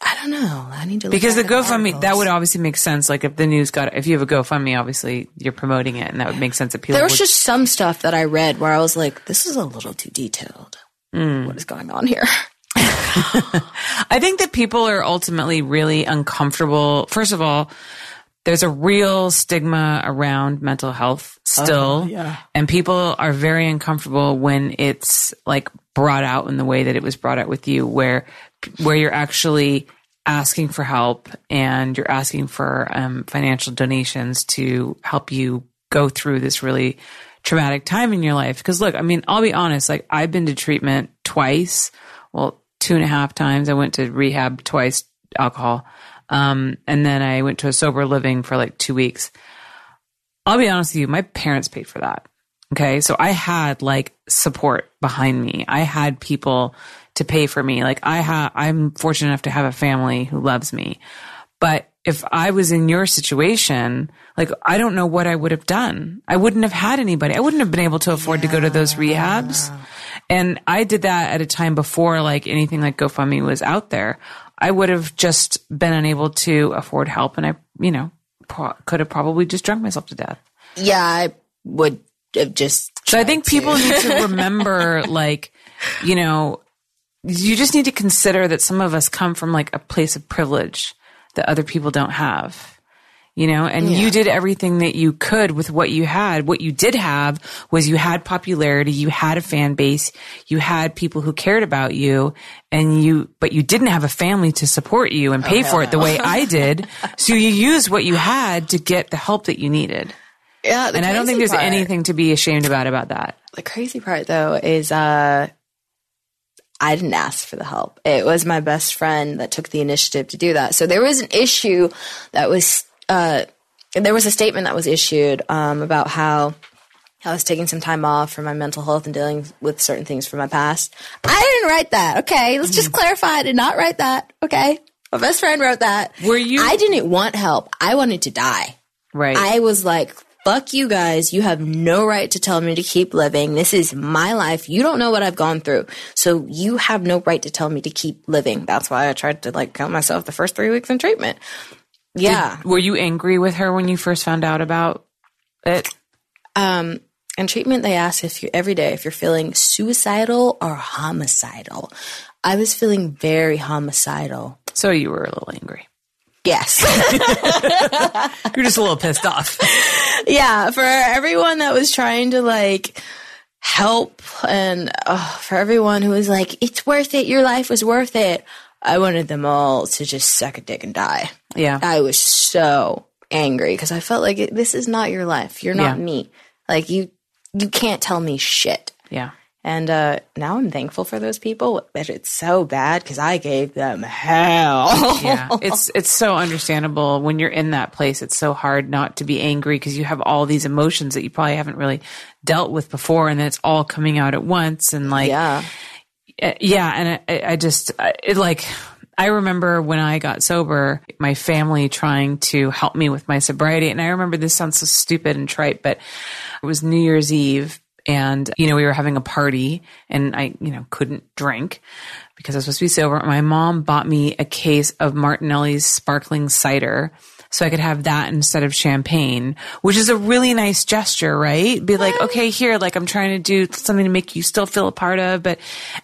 I don't know. I need to look Because the GoFundMe, that would obviously make sense. Like if the news got, if you have a GoFundMe, obviously you're promoting it, and that would make sense Appeal. There was would, just some stuff that I read where I was like, this is a little too detailed. Hmm. What is going on here? I think that people are ultimately really uncomfortable. First of all, there's a real stigma around mental health still. yeah. And people are very uncomfortable when it's like brought out in the way that it was brought out with you, where, where you're actually asking for help and you're asking for um, financial donations to help you go through this really traumatic time in your life. Because look, I mean, I'll be honest, like I've been to treatment twice. Well, two and a half times. I went to rehab twice, alcohol. Um, and then I went to a sober living for like two weeks. I'll be honest with you, my parents paid for that. Okay. So I had like support behind me. I had people to pay for me. Like I have, I'm fortunate enough to have a family who loves me. But if I was in your situation, like I don't know what I would have done. I wouldn't have had anybody. I wouldn't have been able to afford to go to those rehabs. And I did that at a time before like anything like GoFundMe was out there. I would have just been unable to afford help and I, you know, pro- could have probably just drunk myself to death. Yeah, I would have just. So I think people need to remember, like, you know, you just need to consider that some of us come from like a place of privilege that other people don't have. You know, and you did everything that you could with what you had. What you did have was you had popularity, you had a fan base, you had people who cared about you, and you, but you didn't have a family to support you and pay for it the way I did. So you used what you had to get the help that you needed. Yeah, And I don't think there's part- anything to be ashamed about about that. The crazy part though is, uh, I didn't ask for the help. It was my best friend that took the initiative to do that. So there was an issue that was, uh, there was a statement that was issued um, about how I was taking some time off for my mental health and dealing with certain things from my past. I didn't write that. Okay, let's just clarify. I did not write that. Okay, my best friend wrote that. Were you- I didn't want help. I wanted to die. Right. I was like, fuck you guys. You have no right to tell me to keep living. This is my life. You don't know what I've gone through. So you have no right to tell me to keep living. That's why I tried to like kill myself the first three weeks in treatment. Yeah. Were you angry with her when you first found out about it? um, in treatment, they ask if you every day if you're feeling suicidal or homicidal. I was feeling very homicidal. So you were a little angry. Yes. You're just a little pissed off. yeah. For everyone that was trying to like help and oh, for everyone who was like, it's worth it. Your life was worth it. I wanted them all to just suck a dick and die. Yeah. I was so angry because I felt like this is not your life. You're not Yeah. me. Like you, you can't tell me shit. Yeah. And uh, now I'm thankful for those people, but it's so bad because I gave them hell. yeah, it's it's so understandable when you're in that place. It's so hard not to be angry because you have all these emotions that you probably haven't really dealt with before, and then it's all coming out at once. And like, yeah, uh, yeah, and I, I just it like I remember when I got sober, my family trying to help me with my sobriety, and I remember this sounds so stupid and trite, but it was New Year's Eve, and you know we were having a party, and I you know couldn't drink because I was supposed to be sober. My mom bought me a case of Martinelli's sparkling cider. So I could have that instead of champagne, which is a really nice gesture, right? Be like, okay, here, like I'm trying to do something to make you still feel a part of, but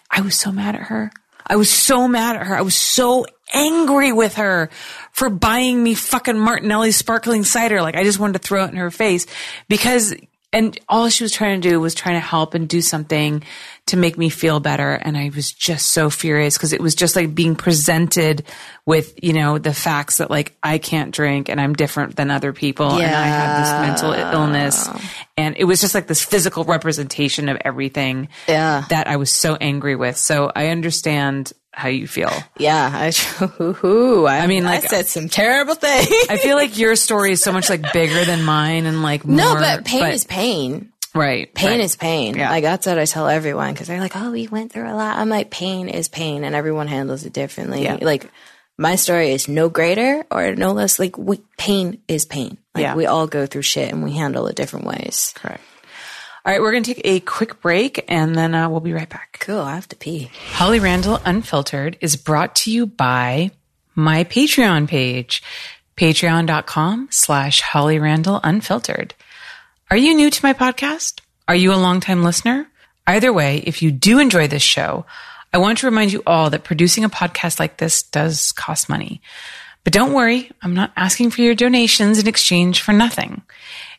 I was so mad at her. I was so mad at her. I was so angry with her for buying me fucking Martinelli sparkling cider. Like I just wanted to throw it in her face because, and all she was trying to do was trying to help and do something to make me feel better. And I was just so furious because it was just like being presented with, you know, the facts that like I can't drink and I'm different than other people and I have this mental illness. And it was just like this physical representation of everything Yeah. that I was so angry with. So I understand how you feel. yeah. I. I, I mean, I like- said some terrible things. I feel like your story is so much like bigger than mine and like no, but pain is pain. Right. Pain right. is pain. Yeah. Like that's what I tell everyone because they're like, "Oh, we went through a lot." I'm like, "Pain is pain," and everyone handles it differently. Yeah. Like my story is no greater or no less. Like we, pain is pain. Like Yeah. we all go through shit and we handle it different ways. correct. All right, we're going to take a quick break and then uh, we'll be right back. Cool. I have to pee. Holly Randall Unfiltered is brought to you by my Patreon page, patreon.com slash Holly Randall Unfiltered. Are you new to my podcast? Are you a longtime listener? Either way, if you do enjoy this show, I want to remind you all that producing a podcast like this does cost money. But don't worry, I'm not asking for your donations in exchange for nothing.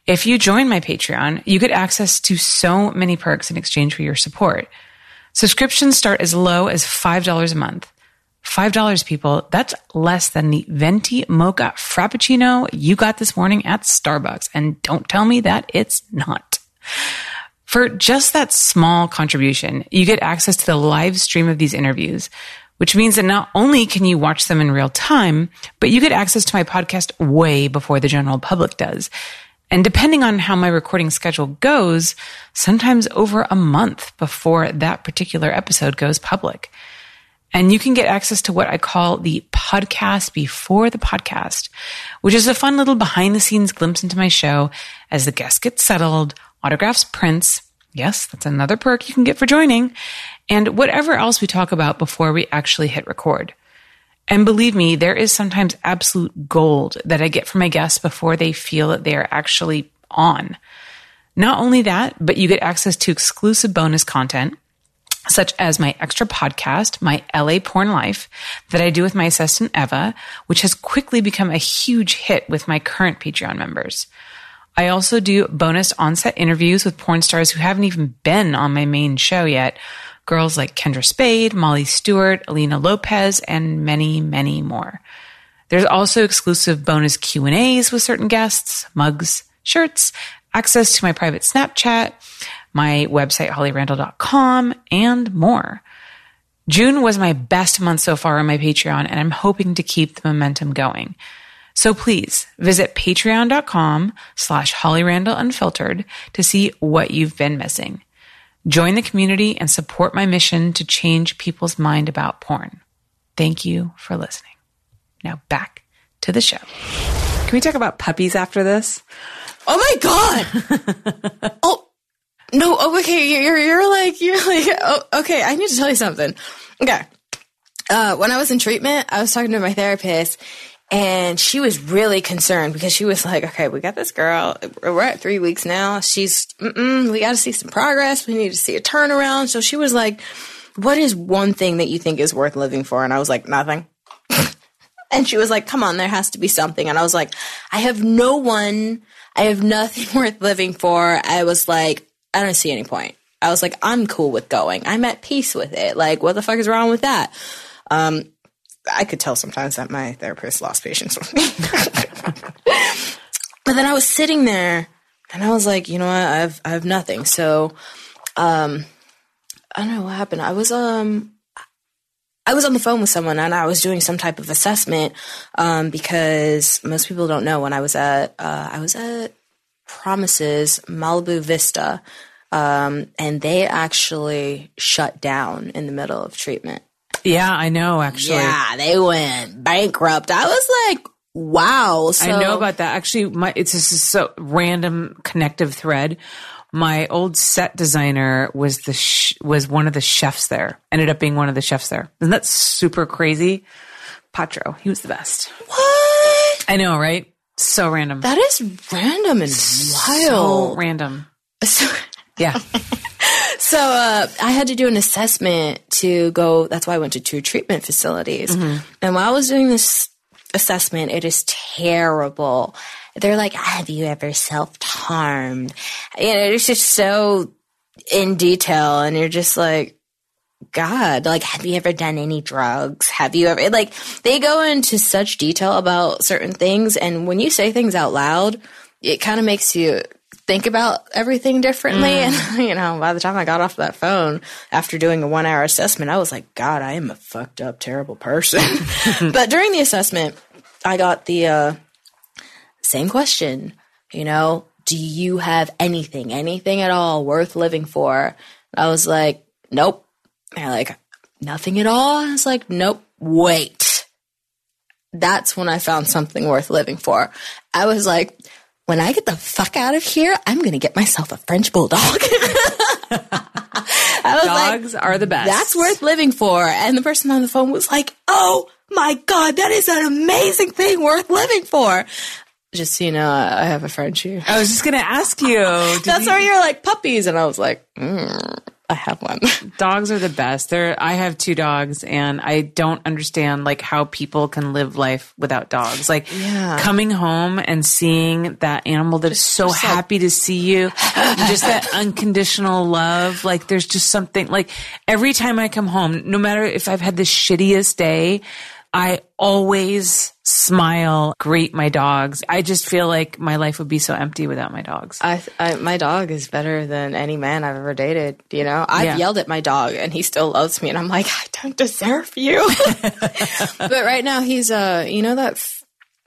If you join my Patreon, you get access to so many perks in exchange for your support. Subscriptions start as low as $5 a month. $5 people, that's less than the venti mocha frappuccino you got this morning at Starbucks. And don't tell me that it's not. For just that small contribution, you get access to the live stream of these interviews, which means that not only can you watch them in real time, but you get access to my podcast way before the general public does. And depending on how my recording schedule goes, sometimes over a month before that particular episode goes public. And you can get access to what I call the podcast before the podcast, which is a fun little behind the scenes glimpse into my show as the guests get settled, autographs prints. Yes, that's another perk you can get for joining and whatever else we talk about before we actually hit record. And believe me, there is sometimes absolute gold that I get from my guests before they feel that they are actually on. Not only that, but you get access to exclusive bonus content, such as my extra podcast, my LA Porn Life, that I do with my assistant Eva, which has quickly become a huge hit with my current Patreon members. I also do bonus on-set interviews with porn stars who haven't even been on my main show yet. Girls like Kendra Spade, Molly Stewart, Alina Lopez, and many, many more. There's also exclusive bonus Q&As with certain guests, mugs, shirts, access to my private Snapchat, my website, hollyrandall.com, and more. June was my best month so far on my Patreon, and I'm hoping to keep the momentum going. So please visit patreon.com slash hollyrandallunfiltered to see what you've been missing. Join the community and support my mission to change people's mind about porn. Thank you for listening. Now back to the show. Can we talk about puppies after this? Oh my god! oh no! Oh, okay. You're you're like you're like oh, okay. I need to tell you something. Okay. Uh, when I was in treatment, I was talking to my therapist, and she was really concerned because she was like, "Okay, we got this girl. We're at three weeks now. She's we got to see some progress. We need to see a turnaround." So she was like, "What is one thing that you think is worth living for?" And I was like, "Nothing." And she was like, come on, there has to be something. And I was like, I have no one. I have nothing worth living for. I was like, I don't see any point. I was like, I'm cool with going. I'm at peace with it. Like, what the fuck is wrong with that? Um, I could tell sometimes that my therapist lost patience with me. but then I was sitting there and I was like, you know what? I have, I have nothing. So, um, I don't know what happened. I was um I was on the phone with someone and I was doing some type of assessment um, because most people don't know when I was at uh, I was at Promises Malibu Vista um, and they actually shut down in the middle of treatment. Yeah, I know actually. Yeah, they went bankrupt. I was like, wow. So, I know about that. Actually, my it's just a so random connective thread. My old set designer was the sh- was one of the chefs there. Ended up being one of the chefs there. Isn't that super crazy? Patro, he was the best. what? I know, right? So random. That is random and so wild. random. So, Yeah. so uh, I had to do an assessment to go. That's why I went to two treatment facilities. And while I was doing this assessment, it is terrible. They're like, "Have you ever self harmed?" You know, it's just so in detail, and you're just like, God, like, have you ever done any drugs? Have you ever, like, they go into such detail about certain things. And when you say things out loud, it kind of makes you think about everything differently. And, you know, by the time I got off that phone after doing a one hour assessment, I was like, God, I am a fucked up, terrible person. but during the assessment, I got the uh, same question, you know, do you have anything, anything at all worth living for? I was like, nope. They're like, nothing at all? I was like, nope, wait. That's when I found something worth living for. I was like, when I get the fuck out of here, I'm going to get myself a French bulldog. Was like, Dogs are the best. that's worth living for. And the person on the phone was like, oh my God, that is an amazing thing worth living for. Just so you know, I have a Frenchie. I was just gonna ask you. That's you- why you're like puppies. And I was like, mm, I have one. dogs are the best. They're I have two dogs and I don't understand like how people can live life without dogs. Like Yeah. coming home and seeing that animal that is so just like- happy to see you, just that unconditional love. Like there's just something like every time I come home, no matter if I've had the shittiest day, I always smile, greet my dogs. I just feel like my life would be so empty without my dogs. I, I, my dog is better than any man I've ever dated. You know, I've Yeah. yelled at my dog and he still loves me, and I'm like, I don't deserve you. but right now, he's uh, you know that f-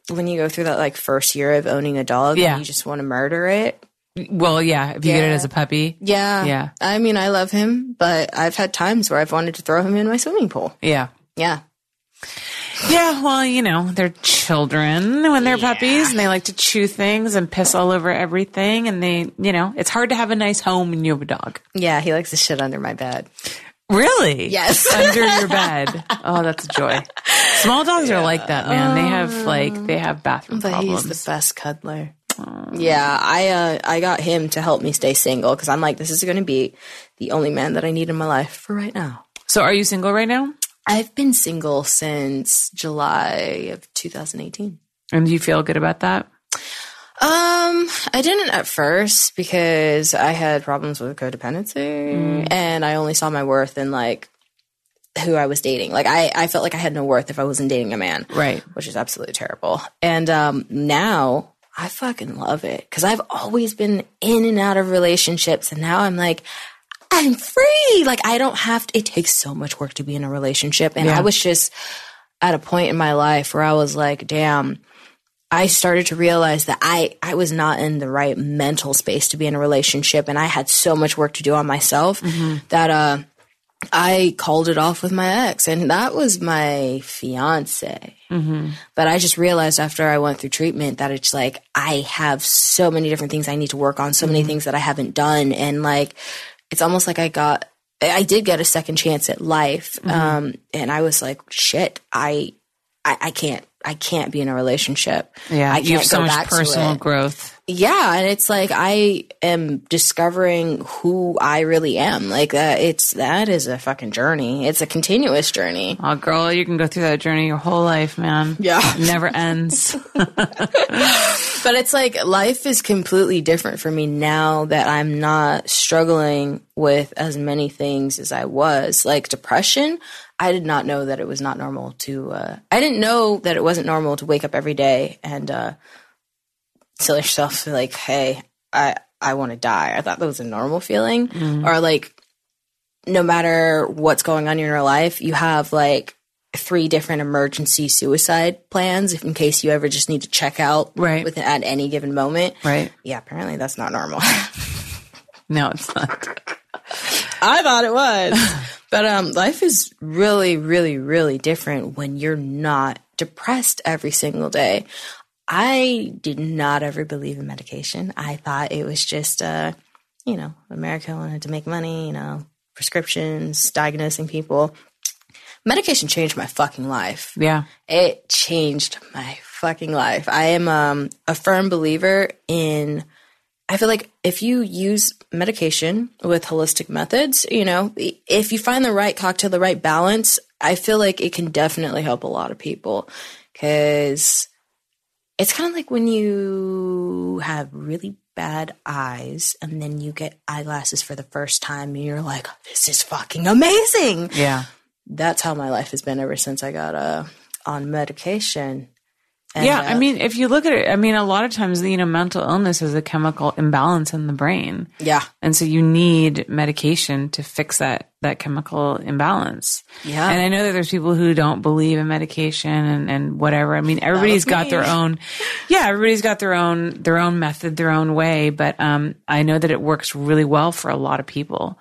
when you go through that like first year of owning a dog, and Yeah. you just want to murder it. Well, yeah, if you get it as a puppy. Yeah, Yeah. I mean, I love him, but I've had times where I've wanted to throw him in my swimming pool. Yeah. Yeah, Yeah, well, you know, they're children when they're puppies and they like to chew things and piss all over everything. And they, you know, it's hard to have a nice home when you have a dog. yeah, he likes to shit under my bed. Really? Yes. Under your bed. Oh, that's a joy. Small dogs are like that, man. They have like, they have bathroom But problems. he's the best cuddler. Yeah, I uh, I got him to help me stay single because I'm like, this is going to be the only man that I need in my life for right now. so are you single right now? I've been single since July of 2018. And do you feel good about that? Um, I didn't at first because I had problems with codependency and I only saw my worth in like who I was dating. Like I, I felt like I had no worth if I wasn't dating a man. Right. Which is absolutely terrible. And um now I fucking love it because I've always been in and out of relationships and now I'm like I'm free. Like I don't have to it takes so much work to be in a relationship. And Yeah. I was just at a point in my life where I was like, damn, I started to realize that I, I was not in the right mental space to be in a relationship and I had so much work to do on myself mm-hmm. that uh I called it off with my ex and that was my fiance. Mm-hmm. But I just realized after I went through treatment that it's like I have so many different things I need to work on, so many mm-hmm. things that I haven't done and like it's almost like I got I did get a second chance at life. Um and I was like, shit, I I, I can't I can't be in a relationship. Yeah. I you have so much personal growth. Yeah, and it's like I am discovering who I really am. Like that, it's that is a fucking journey. It's a continuous journey. Oh, girl, you can go through that journey your whole life, man. Yeah. It never ends. But it's like life is completely different for me now that I'm not struggling with as many things as I was. Like depression, I did not know that it was not normal to. Uh, I didn't know that it wasn't normal to wake up every day and uh, tell yourself like, "Hey, I I want to die." I thought that was a normal feeling, or like no matter what's going on in your life, you have like three different emergency suicide plans if in case you ever just need to check out Right. with at any given moment. Right. Yeah, apparently that's not normal. No, it's not. I thought it was. but um life is really really really different when you're not depressed every single day. I did not ever believe in medication. I thought it was just uh you know, America wanted to make money, you know, prescriptions, diagnosing people. Medication changed my fucking life. Yeah. It changed my fucking life. I am um, a firm believer in. I feel like if you use medication with holistic methods, you know, if you find the right cocktail, the right balance, I feel like it can definitely help a lot of people. Because it's kind of like when you have really bad eyes and then you get eyeglasses for the first time and you're like, this is fucking amazing Yeah. that's how my life has been ever since I got uh, on medication. And, yeah, uh, I mean, if you look at it, I mean, a lot of times, you know, mental illness is a chemical imbalance in the brain. yeah, And so you need medication to fix that, that chemical imbalance. Yeah. And I know that there's people who don't believe in medication and, and whatever. I mean, everybody's got me. their own, yeah, everybody's got their own, their own method, their own way. But, um, I know that it works really well for a lot of people.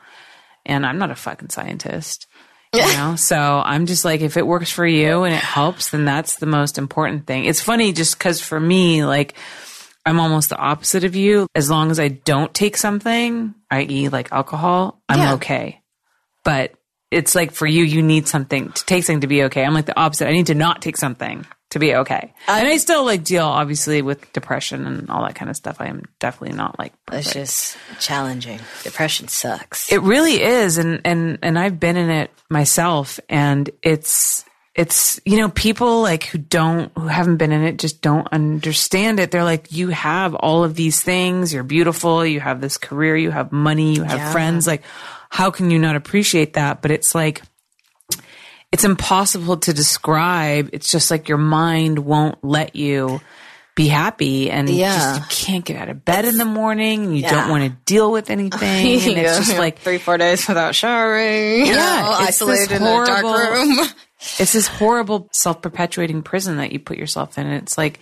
And I'm not a fucking scientist. You know, so I'm just like, if it works for you and it helps, then that's the most important thing. It's funny just because for me, like, I'm almost the opposite of you. As long as I don't take something, i.e., like alcohol, I'm Yeah. okay. But it's like for you, you need something to take something to be okay. I'm like the opposite. I need to not take something to be okay. and I still like deal obviously with depression and all that kind of stuff. I am definitely not like it's just challenging. Depression sucks. it really is, and and and I've been in it myself, and it's it's you know people like who don't who haven't been in it just don't understand it. They're like, you have all of these things, you're beautiful, you have this career, you have money, you have Yeah. friends. Like, how can you not appreciate that? But it's like it's impossible to describe. It's just like your mind won't let you be happy and Yeah. just you can't get out of bed in the morning you don't want to deal with anything. and it's just like three, four days without showering. Yeah, know, isolated in a dark room. it's this horrible self-perpetuating prison that you put yourself in. And it's like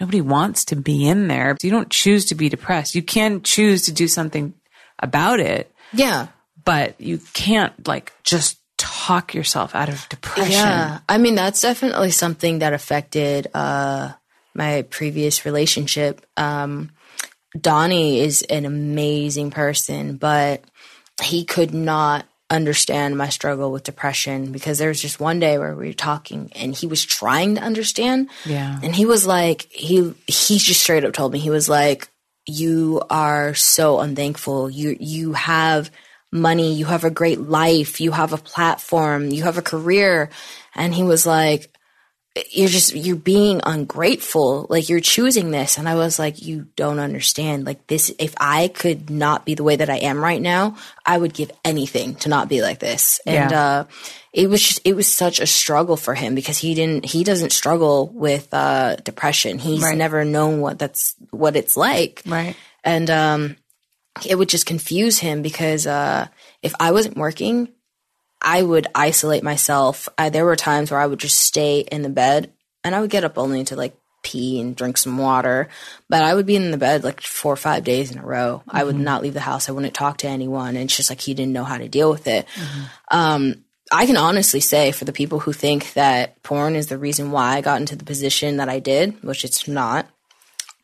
nobody wants to be in there. You don't choose to be depressed. You can choose to do something about it, Yeah. but you can't like just talk yourself out of depression. Yeah. I mean, that's definitely something that affected uh, my previous relationship. Um, Donnie is an amazing person, but he could not understand my struggle with depression because there was just one day where we were talking and he was trying to understand. Yeah. And he was like, he he just straight up told me, he was like, You are so unthankful. You you have money, you have a great life, you have a platform, you have a career. And he was like, you're just you're being ungrateful like you're choosing this and i was like you don't understand like this if i could not be the way that i am right now i would give anything to not be like this and Yeah. uh it was just it was such a struggle for him because he didn't he doesn't struggle with uh depression he's Right. never known what that's what it's like Right. and um it would just confuse him because uh if i wasn't working I would isolate myself. I, there were times where I would just stay in the bed and I would get up only to like pee and drink some water, but I would be in the bed like four or five days in a row. I would not leave the house. I wouldn't talk to anyone. And it's just like he didn't know how to deal with it. Um, I can honestly say for the people who think that porn is the reason why I got into the position that I did, which it's not,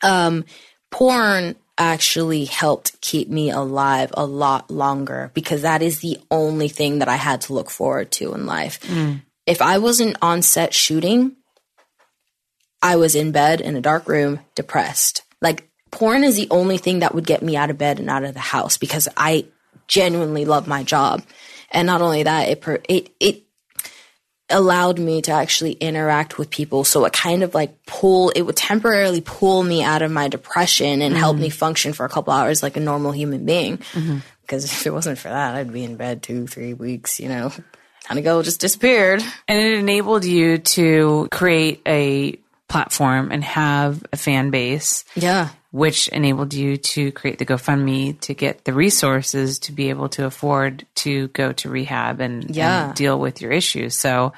um, porn actually helped keep me alive a lot longer because that is the only thing that I had to look forward to in life. Mm. If I wasn't on set shooting, I was in bed in a dark room, depressed. Like porn is the only thing that would get me out of bed and out of the house because I genuinely love my job. And not only that, it it it allowed me to actually interact with people. So it kind of like pull, it would temporarily pull me out of my depression and help me mm-hmm. function for a couple hours like a normal human being. Mm-hmm. Because if it wasn't for that, I'd be in bed two, three weeks, you know. Kind of go just disappeared. And it enabled you to create a platform and have a fan base Yeah. Which enabled you to create the GoFundMe to get the resources to be able to afford to go to rehab and, Yeah. and deal with your issues. So,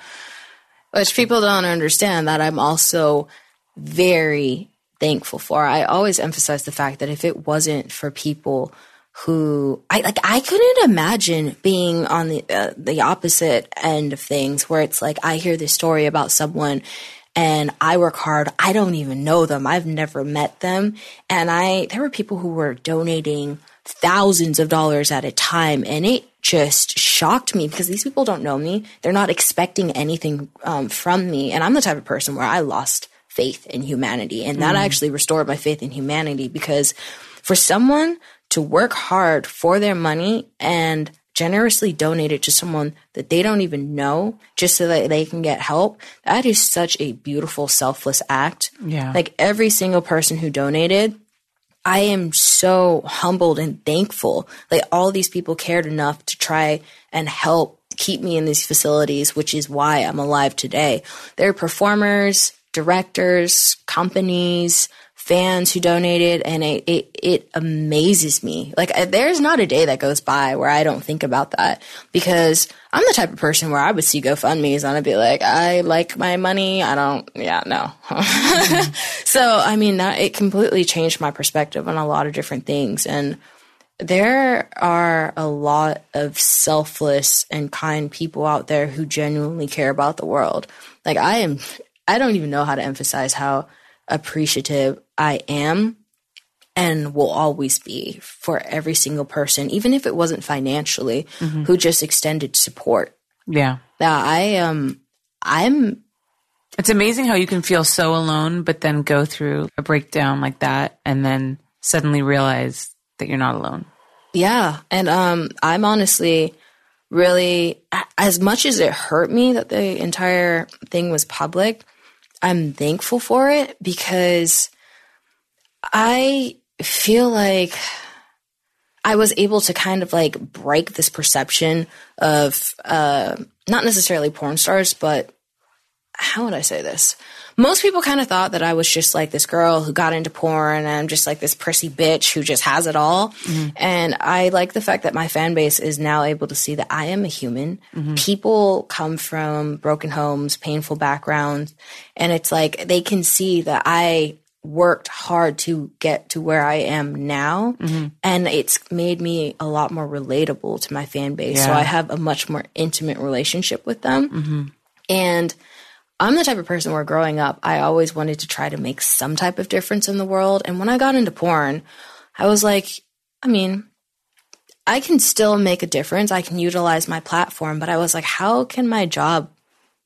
which people don't understand that I'm also very thankful for. I always emphasize the fact that if it wasn't for people who I like I couldn't imagine being on the uh, the opposite end of things where it's like I hear this story about someone and I work hard. I don't even know them. I've never met them and I there were people who were donating thousands of dollars at a time and it just shocked me because these people don't know me. They're not expecting anything um, from me and I'm the type of person where I lost faith in humanity and that actually restored my faith in humanity because for someone to work hard for their money and generously donate it to someone that they don't even know just so that they can get help that is such a beautiful selfless act Yeah. like every single person who donated I am so humbled and thankful. Like all these people cared enough to try and help keep me in these facilities, which is why I'm alive today. There are performers, directors, companies, fans who donated, and it, it, it amazes me. Like there's not a day that goes by where I don't think about that because I'm the type of person where I would see GoFundMe's and I'd be like, I like my money. I don't, yeah, no. Mm-hmm. so, I mean, that, it completely changed my perspective on a lot of different things. And there are a lot of selfless and kind people out there who genuinely care about the world. Like, I am, I don't even know how to emphasize how appreciative I am and will always be for every single person, even if it wasn't financially, who just extended support. yeah. Now, I um, I'm It's amazing how you can feel so alone, but then go through a breakdown like that and then suddenly realize that you're not alone. Yeah. And um I'm honestly really as much as it hurt me that the entire thing was public, I'm thankful for it because I feel like I was able to kind of like break this perception of uh not necessarily porn stars, but how would I say this? Most people kind of thought that I was just like this girl who got into porn and I'm just like this prissy bitch who just has it all. Mm-hmm. And I like the fact that my fan base is now able to see that I am a human. Mm-hmm. People come from broken homes, painful backgrounds, and it's like they can see that I worked hard to get to where I am now. Mm-hmm. And it's made me a lot more relatable to my fan base. So I have a much more intimate relationship with them. And I'm the type of person where growing up, I always wanted to try to make some type of difference in the world. And when I got into porn, I was like, I mean, I can still make a difference. I can utilize my platform, but I was like, how can my job,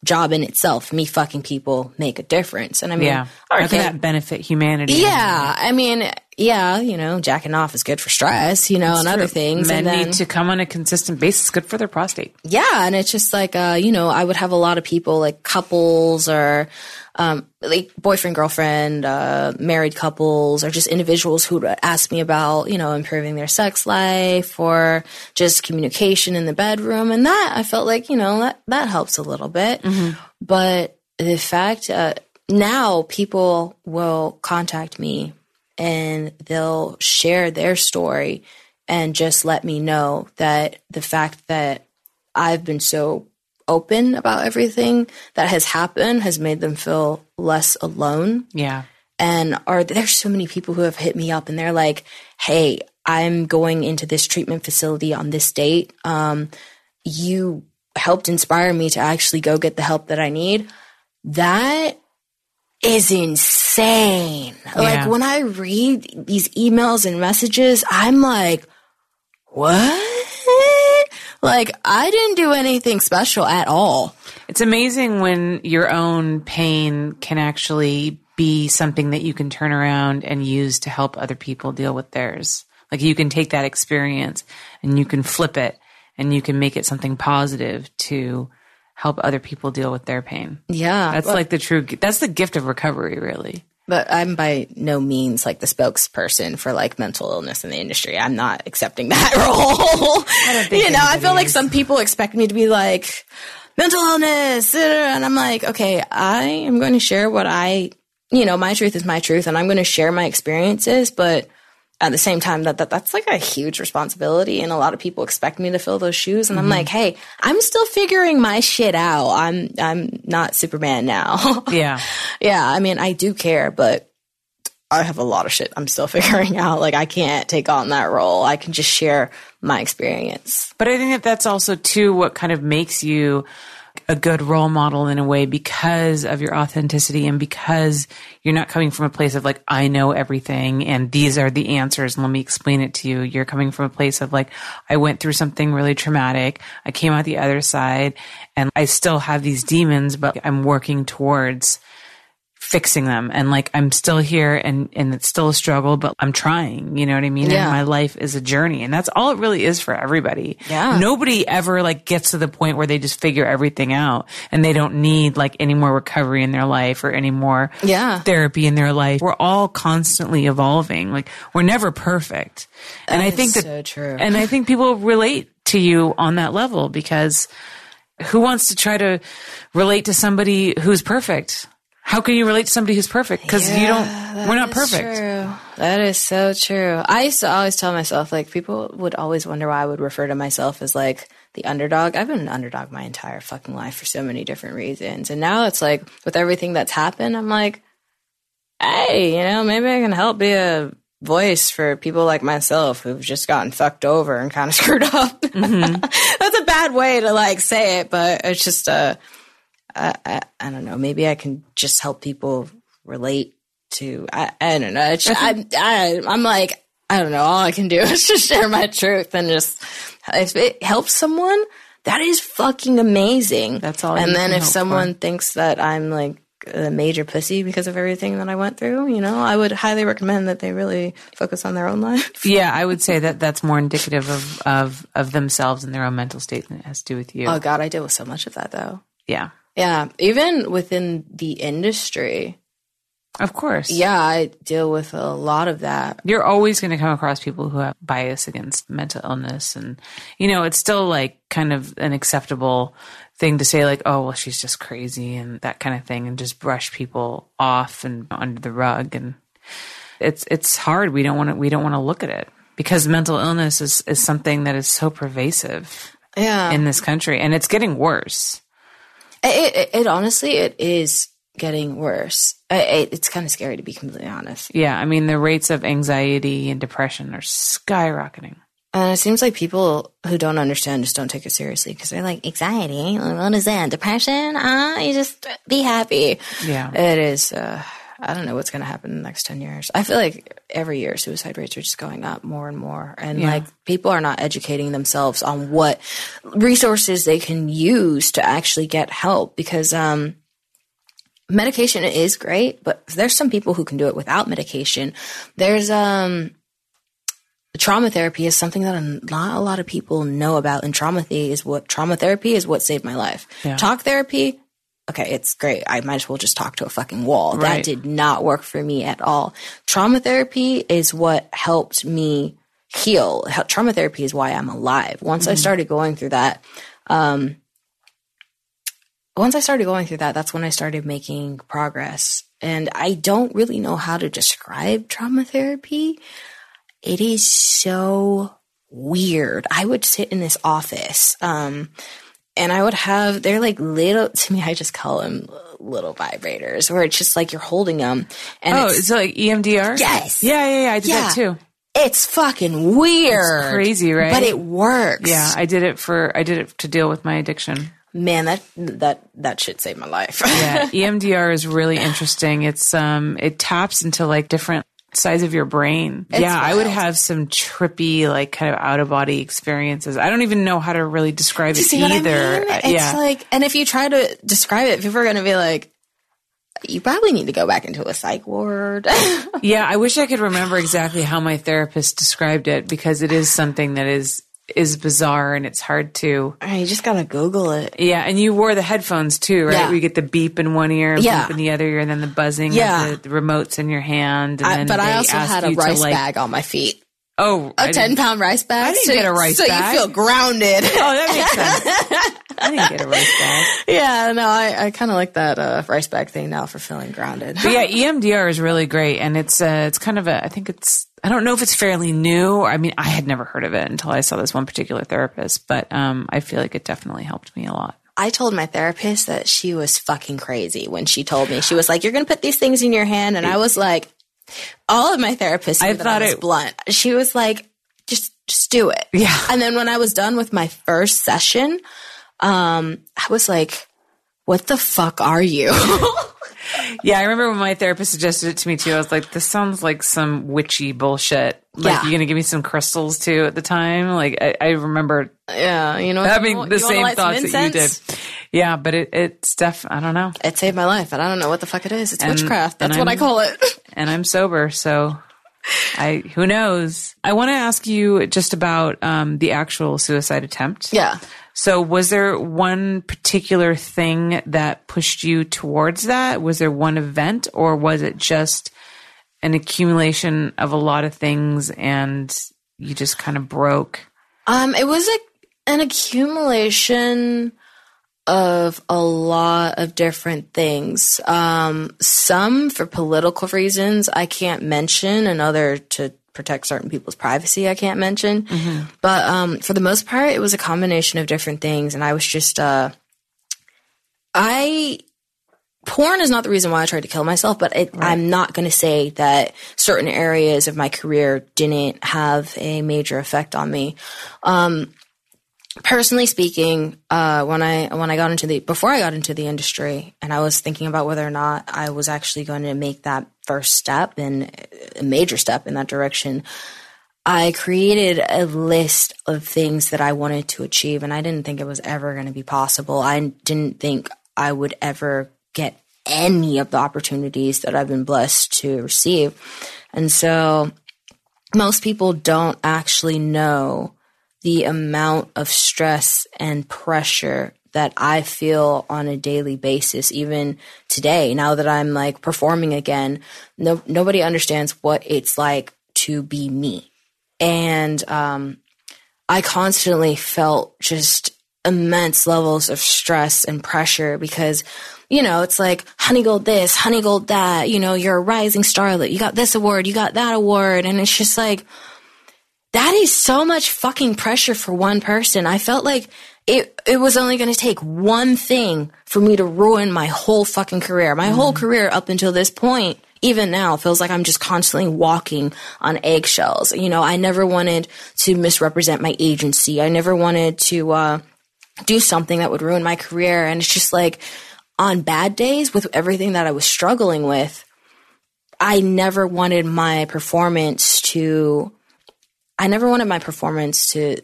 job in itself, me fucking people, make a difference? And I mean, Yeah. How okay, can that benefit humanity? yeah, I mean, yeah, you know, jacking off is good for stress, you know, and other things. Men and then, need to come on a consistent basis. Good for their prostate. yeah, and it's just like, uh, you know, I would have a lot of people like couples or um, like boyfriend, girlfriend, uh, married couples, or just individuals who would ask me about, you know, improving their sex life or just communication in the bedroom. And that I felt like, you know, that, that helps a little bit. But the fact, uh, now people will contact me and they'll share their story and just let me know that the fact that I've been so open about everything that has happened has made them feel less alone. Yeah. And are there's so many people who have hit me up and they're like, "Hey, I'm going into this treatment facility on this date. Um, you helped inspire me to actually go get the help that I need." That is insane. Like when I read these emails and messages, I'm like, what? Like, I didn't do anything special at all. It's amazing when your own pain can actually be something that you can turn around and use to help other people deal with theirs. Like you can take that experience and you can flip it and you can make it something positive to help other people deal with their pain. Yeah. That's like the true, that's the gift of recovery, really. But I'm by no means like the spokesperson for like mental illness in the industry. I'm not accepting that role. you know, I feel anybody like some people expect me to be like mental illness, and I'm like, okay, I am going to share what I you know, my truth is my truth and I'm going to share my experiences, but at the same time that, that that's like a huge responsibility and a lot of people expect me to fill those shoes and I'm mm-hmm. like, "Hey, I'm still figuring my shit out. I'm I'm not Superman now." Yeah. yeah, I mean, I do care, but I have a lot of shit I'm still figuring out. Like I can't take on that role. I can just share my experience. But I think that that's also too what kind of makes you a good role model in a way because of your authenticity and because you're not coming from a place of like, I know everything and these are the answers and let me explain it to you. You're coming from a place of like, I went through something really traumatic. I came out the other side and I still have these demons, but I'm working towards fixing them and like I'm still here and and it's still a struggle but I'm trying you know what I mean Yeah. and my life is a journey and that's all it really is for everybody Yeah. nobody ever like gets to the point where they just figure everything out and they don't need like any more recovery in their life or any more Yeah. therapy in their life we're all constantly evolving like we're never perfect and I think that so true. and I think people relate to you on that level because who wants to try to relate to somebody who's perfect? How can you relate to somebody who's perfect? Because you don't, we're not perfect. True. That is so true. I used to always tell myself, like, people would always wonder why I would refer to myself as like the underdog. I've been an underdog my entire fucking life for so many different reasons. And now it's like, with everything that's happened, I'm like, hey, you know, maybe I can help be a voice for people like myself who've just gotten fucked over and kind of screwed up. that's a bad way to like say it, but it's just uh, I, I, I don't know. Maybe I can just help people relate to. I, I don't know. It's, I, I, I'm like, I don't know. All I can do is just share my truth and just if it helps someone, that is fucking amazing. That's all And then if someone thinks that I'm like a major pussy because of everything that I went through, you know, I would highly recommend that they really focus on their own life. Yeah, I would say that that's more indicative of, of, of themselves and their own mental state than it has to do with you. Oh God, I deal with so much of that though. yeah. Yeah, even within the industry, Of course. yeah, I deal with a lot of that. You're always going to come across people who have bias against mental illness. And, you know, it's still like kind of an acceptable thing to say, like, oh, well, she's just crazy and that kind of thing, and just brush people off and under the rug. And it's, it's hard. We don't want to, we don't want to look at it because mental illness is, is something that is so pervasive Yeah, in this country and it's getting worse. It, it, it honestly it is getting worse. It, it's kind of scary to be completely honest. Yeah. I mean, the rates of anxiety and depression are skyrocketing. And it seems like people who don't understand just don't take it seriously because they're like anxiety. What is that? Depression? Ah, you just be happy. Yeah. It is. Uh, I don't know what's going to happen in the next 10 years. I feel like every year suicide rates are just going up more and more. And Yeah. like people are not educating themselves on what resources they can use to actually get help because, um, medication is great, but there's some people who can do it without medication. There's, um, trauma therapy is something that a- not a lot of people know about. And trauma therapy is what trauma therapy is what saved my life. Yeah. Talk therapy, okay, it's great. I might as well just talk to a fucking wall. That did not work for me at all. Trauma therapy is what helped me heal. Trauma therapy is why I'm alive. Once I started going through that, um, once I started going through that, that's when I started making progress. And I don't really know how to describe trauma therapy. It is so weird. I would sit in this office, um, and I would have, they're like little, to me, I just call them little vibrators, where it's just like you're holding them. And Oh, it's, it's like EMDR? Yes. Yeah, yeah, yeah. I did Yeah. that too. it's fucking weird. crazy, right? But it works. Yeah, I did it for I did it to deal with my addiction. Man, that, that, that shit saved my life. Yeah, EMDR is really interesting. It's um it taps into like different sides of your brain. yeah, I would have some trippy like kind of out of body experiences. I don't even know how to really describe it See what I either. mean? Uh, It's yeah. like, and if you try to describe it, people are going to be like, you probably need to go back into a psych ward. yeah, I wish I could remember exactly how my therapist described it because it is something that is is bizarre and it's hard to you just got to Google it. Yeah, and you wore the headphones too, right? Yeah. Where you get the beep in one ear, Yeah. beep in the other ear, and then the buzzing Yeah. of the, the remotes in your hand. And I, then but I also had a rice like, bag on my feet. Oh, A 10 pound rice bag. I didn't so, get a rice so bag. you feel grounded. Oh, that makes sense. I didn't get a rice bag. Yeah, no, I, I kind of like that uh, rice bag thing now for feeling grounded. But yeah, EMDR is really great, and it's uh, it's kind of a. I think it's. I don't know if it's fairly new. I mean, I had never heard of it until I saw this one particular therapist, but um, I feel like it definitely helped me a lot. I told my therapist that she was fucking crazy when she told me. She was like, "You're going to put these things in your hand," and I was like, "All of my therapists." I thought was it- blunt. She was like, "Just, just do it." Yeah. And then when I was done with my first session, um, I was like, "What the fuck are you?" Yeah, I remember when my therapist suggested it to me too. I was like, "This sounds like some witchy bullshit." Like, Yeah. you're gonna give me some crystals too at the time. Like, I, I remember yeah, you know, having you the wanna same thoughts that you did. Yeah, but it, it's def. I don't know. It saved my life, and I don't know what the fuck it is. It's And- witchcraft. That's what I call it. and I'm sober, so I who knows. I want to ask you just about um, the actual suicide attempt. yeah. So, was there one particular thing that pushed you towards that? Was there one event, or was it just an accumulation of a lot of things, and you just kind of broke? Um, it was a, an accumulation of a lot of different things. Um, some for political reasons I can't mention, and other to protect certain people's privacy I can't mention. But um, for the most part, it was a combination of different things, and I was just uh, I porn is not the reason why I tried to kill myself, but it, I'm not going to say that certain areas of my career didn't have a major effect on me. Um, personally speaking, uh, when I when I got into the before I got into the industry, and I was thinking about whether or not I was actually going to make that first step and a major step in that direction. I created a list of things that I wanted to achieve, and I didn't think it was ever going to be possible. I didn't think I would ever get any of the opportunities that I've been blessed to receive. And so most people don't actually know the amount of stress and pressure that I feel on a daily basis, even today, now that I'm like performing again. No, nobody understands what it's like to be me. And um, I constantly felt just immense levels of stress and pressure because, you know, it's like honey gold this, honey gold that, you know, you're a rising starlet. You got this award, you got that award. And it's just like, that is so much fucking pressure for one person. I felt like it it was only going to take one thing for me to ruin my whole fucking career. My whole career up until this point, even now, feels like I'm just constantly walking on eggshells. You know, I never wanted to misrepresent my agency. I never wanted to uh, do something that would ruin my career. And it's just like on bad days with everything that I was struggling with, I never wanted my performance to I never wanted my performance to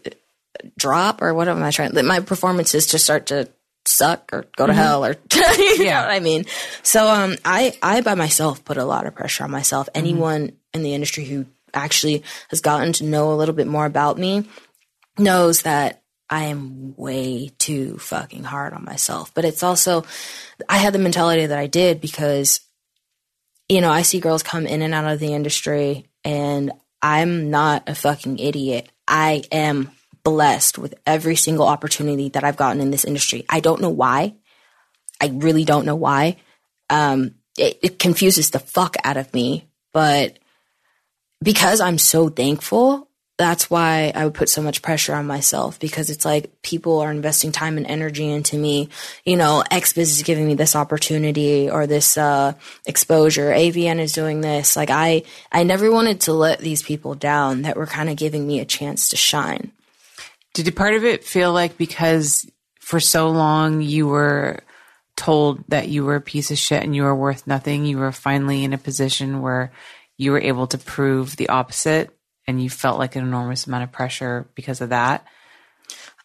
drop or what am I trying? My performances to start to suck or go to hell or you know what I mean. So um, I I by myself put a lot of pressure on myself. Anyone in the industry who actually has gotten to know a little bit more about me knows that I am way too fucking hard on myself. But it's also I had the mentality that I did because you know, I see girls come in and out of the industry and I'm not a fucking idiot. I am blessed with every single opportunity that I've gotten in this industry. I don't know why. I really don't know why. Um, it, it confuses the fuck out of me, but because I'm so thankful, that's why I would put so much pressure on myself because it's like people are investing time and energy into me. You know, XBiz is giving me this opportunity or this uh, exposure. AVN is doing this. Like I, I never wanted to let these people down that were kind of giving me a chance to shine. Did part of it feel like because for so long you were told that you were a piece of shit and you were worth nothing, you were finally in a position where you were able to prove the opposite and you felt like an enormous amount of pressure because of that?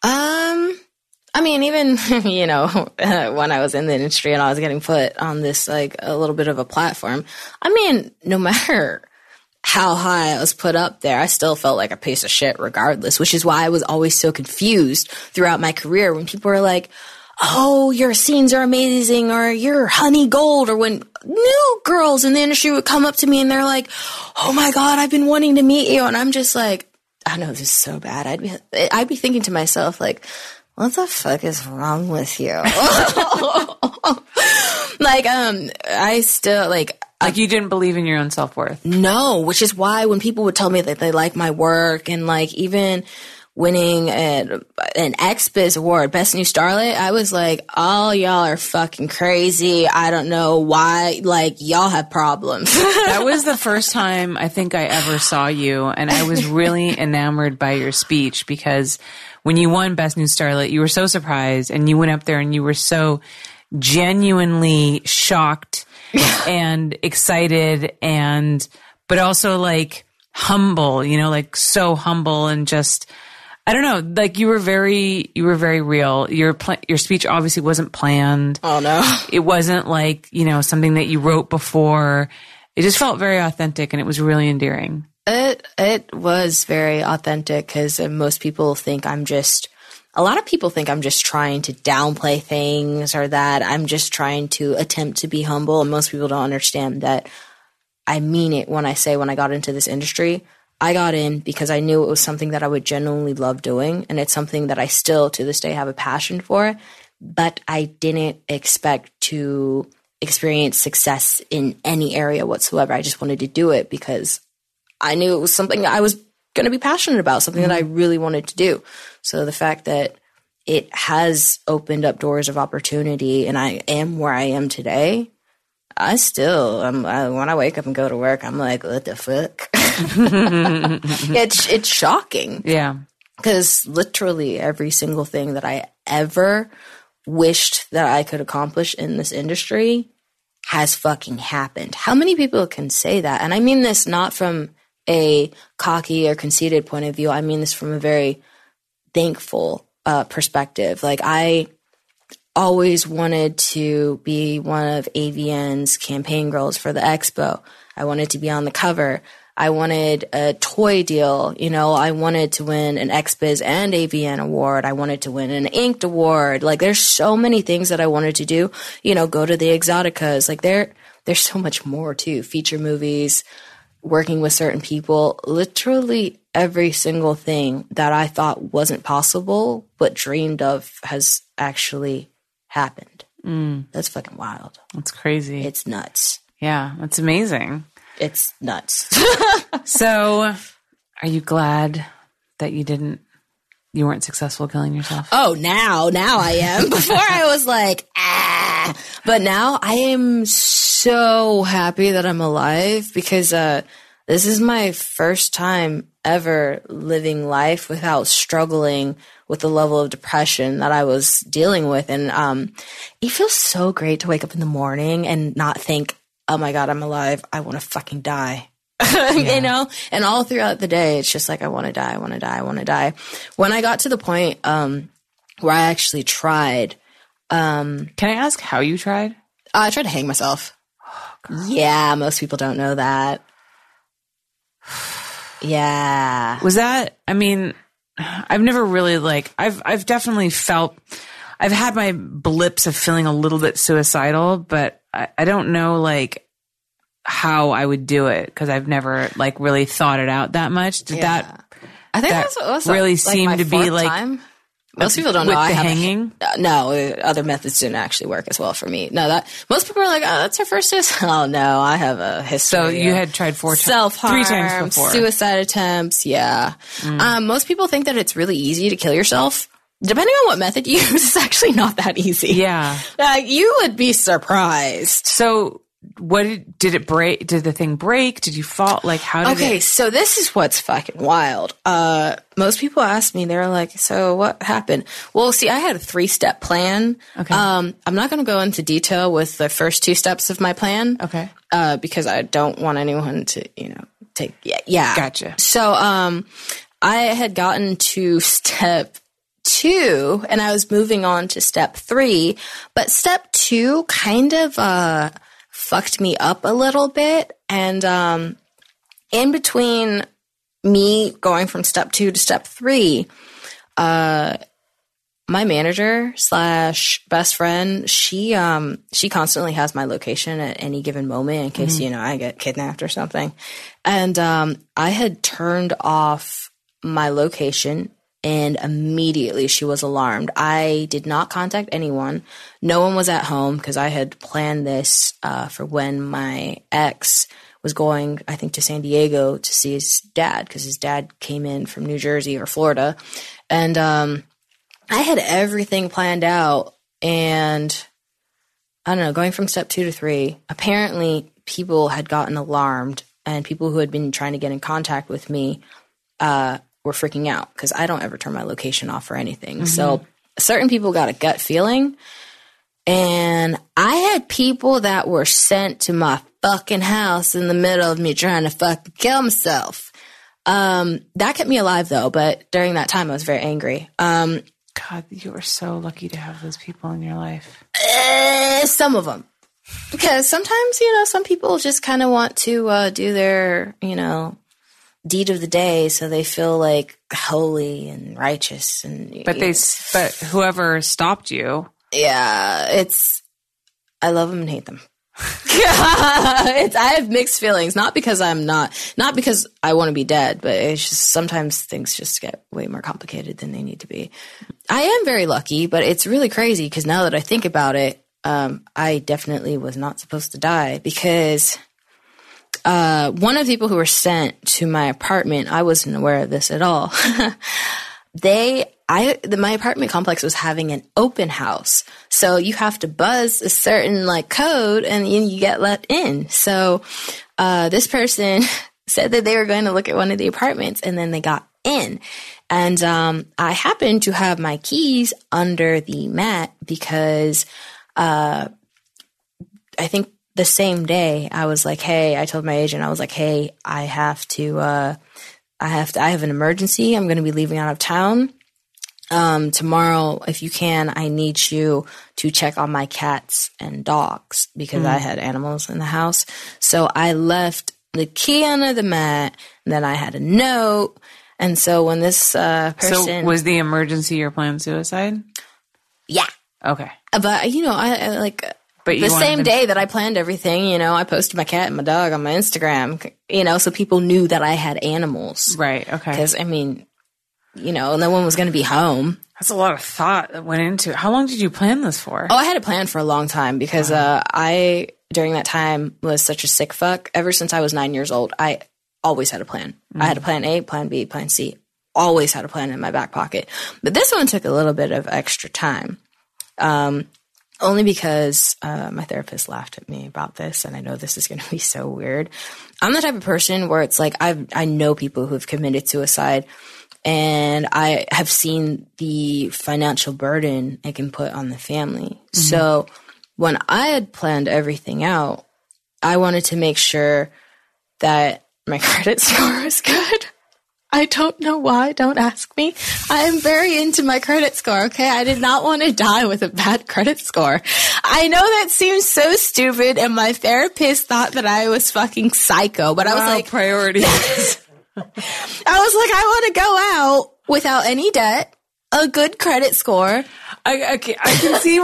Um, I mean, even you know, when I was in the industry and I was getting put on this like a little bit of a platform, I mean, no matter how high I was put up there, I still felt like a piece of shit regardless, which is why I was always so confused throughout my career when people were like, Oh, your scenes are amazing, or you're honey gold, or when new girls in the industry would come up to me and they're like, Oh my God, I've been wanting to meet you. And I'm just like, I know this is so bad. I'd be, I'd be thinking to myself, like, what the fuck is wrong with you? like, um, I still like, Like you didn't believe in your own self worth. no, which is why when people would tell me that they like my work and like even winning an, an XBiz award, Best New Starlet, I was like, all y'all are fucking crazy. I don't know why, like, y'all have problems. That was the first time I think I ever saw you, and I was really enamored by your speech because when you won Best New Starlet, you were so surprised, and you went up there and you were so genuinely shocked and excited, and but also like humble, you know, like so humble and just. I don't know. Like you were very, you were very real. Your pl- your speech obviously wasn't planned oh no. it wasn't like you know something that you wrote before it just felt very authentic and it was really endearing It it was very authentic because uh, most people think I'm just. A lot of people think I'm just trying to downplay things or that I'm just trying to attempt to be humble, and most people don't understand that I mean it when I say when I got into this industry. I got in because I knew it was something that I would genuinely love doing, and it's something that I still to this day have a passion for. But I didn't expect to experience success in any area whatsoever. I just wanted to do it because I knew it was something I was going to be passionate about, something that I mm-hmm. really wanted to do. So the fact that it has opened up doors of opportunity and I am where I am today, I still, I'm, I, when I wake up and go to work, I'm like, what the fuck? it's, it's shocking yeah because literally every single thing that I ever wished that I could accomplish in this industry has fucking happened. How many people can say that? And I mean this not from a cocky or conceited point of view. I mean this from a very thankful uh, perspective. Like I always wanted to be one of AVN's campaign girls for the expo. I wanted to be on the cover. I wanted a toy deal. You know, I wanted to win an XBiz and AVN award. I wanted to win an Inked award. Like there's so many things that I wanted to do. You know, go to the Exoticas. Like there, there's so much more too. Feature movies, working with certain people. Literally every single thing that I thought wasn't possible but dreamed of has actually happened. Mm. That's fucking wild. that's crazy It's nuts. yeah that's amazing It's nuts. so are you glad that you didn't you weren't successful killing yourself oh, now, now I am. Before I was like, ah. But now I am so happy that I'm alive because uh, this is my first time ever living life without struggling with the level of depression that I was dealing with. And um, it feels so great to wake up in the morning and not think, oh my God, I'm alive. I want to fucking die. you know, and all throughout the day, it's just like, I want to die, I want to die, I want to die. When I got to the point um, where I actually tried, Um, can i ask how you tried I tried to hang myself. yeah, most people don't know that. Yeah. was that i mean i've never really like i've i've definitely felt i've had my blips of feeling a little bit suicidal but i, I don't know like how i would do it because i've never like really thought it out that much did that I think that that's, that's really like seemed to be, like, time. Most people don't know I have a- hanging? Uh, no, uh, other methods didn't actually work as well for me. No, that most people are like, "Oh, that's her first suicide." Oh no, I have a history. so you had tried four times self harm, three times before Mm. suicide attempts. Yeah, um, most people think that it's really easy to kill yourself. Depending on what method you use, it's actually not that easy. yeah Uh, you would be surprised. so what did, did it break did the thing break did you fall like how did Okay, it so this is what's fucking wild. Uh, most people ask me, they're like, "So what happened?" Well, see, I had a three-step plan. Okay. Um, I'm not going to go into detail with the first two steps of my plan. Okay. Uh, because I don't want anyone to, you know, take. Yeah, yeah. Gotcha. So, um, I had gotten to step two and I was moving on to step three, but step two kind of, uh, fucked me up a little bit. And, um, in between me going from step two to step three, uh, my manager slash best friend, she um she constantly has my location at any given moment in case you know I get kidnapped or something, and um I had turned off my location and immediately she was alarmed. I did not contact anyone. No one was at home because I had planned this uh, for when my ex was going, I think, to San Diego to see his dad because his dad came in from New Jersey or Florida. And um, I had everything planned out. And I don't know, going from step two to three, apparently people had gotten alarmed and people who had been trying to get in contact with me uh, were freaking out because I don't ever turn my location off or anything. Mm-hmm. So certain people got a gut feeling. And I had people that were sent to my fucking house in the middle of me trying to fucking kill myself. Um, that kept me alive though, but during that time I was very angry. Um, God, you are so lucky to have those people in your life. Uh, some of them. Because sometimes, you know, some people just kind of want to uh, do their, you know, deed of the day so they feel like holy and righteous and But they know. but whoever stopped you. Yeah, it's I love them and hate them. it's I have mixed feelings, not because I'm not not because I want to be dead, but it's just sometimes things just get way more complicated than they need to be. I am very lucky, but it's really crazy because now that I think about it, um, I definitely was not supposed to die because uh, one of the people who were sent to my apartment, I wasn't aware of this at all. they, I, the, my apartment complex was having an open house. So you have to buzz a certain like code and you, you get let in. So, uh, this person said that they were going to look at one of the apartments and then they got in. And, um, I happened to have my keys under the mat because, uh, I think the same day I was like, Hey, I told my agent, I was like, Hey, I have to, uh, I have to, I have an emergency. I'm going to be leaving out of town. Um, tomorrow, if you can, I need you to check on my cats and dogs because mm. I had animals in the house. So I left the key under the mat and then I had a note. And so when this, uh, person. So was the emergency your planned suicide? Yeah. Okay. But, you know, I, I like, but the same to- day that I planned everything, you know, I posted my cat and my dog on my Instagram, you know, so people knew that I had animals. Right. Okay. Because I mean, you know, no one was going to be home. That's a lot of thought that went into it. How long did you plan this for? Oh, I had a plan for a long time because wow. uh, I, during that time, was such a sick fuck. Ever since I was nine years old, I always had a plan. Mm. I had a plan A, plan B, plan C. Always had a plan in my back pocket. But this one took a little bit of extra time. Um, only because uh, my therapist laughed at me about this, and I know this is going to be so weird. I'm the type of person where it's like I I know people who have committed suicide, and I have seen the financial burden it can put on the family. Mm-hmm. So when I had planned everything out, I wanted to make sure that my credit score was good. I don't know why. Don't ask me. I am very into my credit score. Okay. I did not want to die with a bad credit score. I know that seems so stupid. And my therapist thought that I was fucking psycho, but I was like, priorities. I was like, I want to go out without any debt, a good credit score. I, I, can, I can see.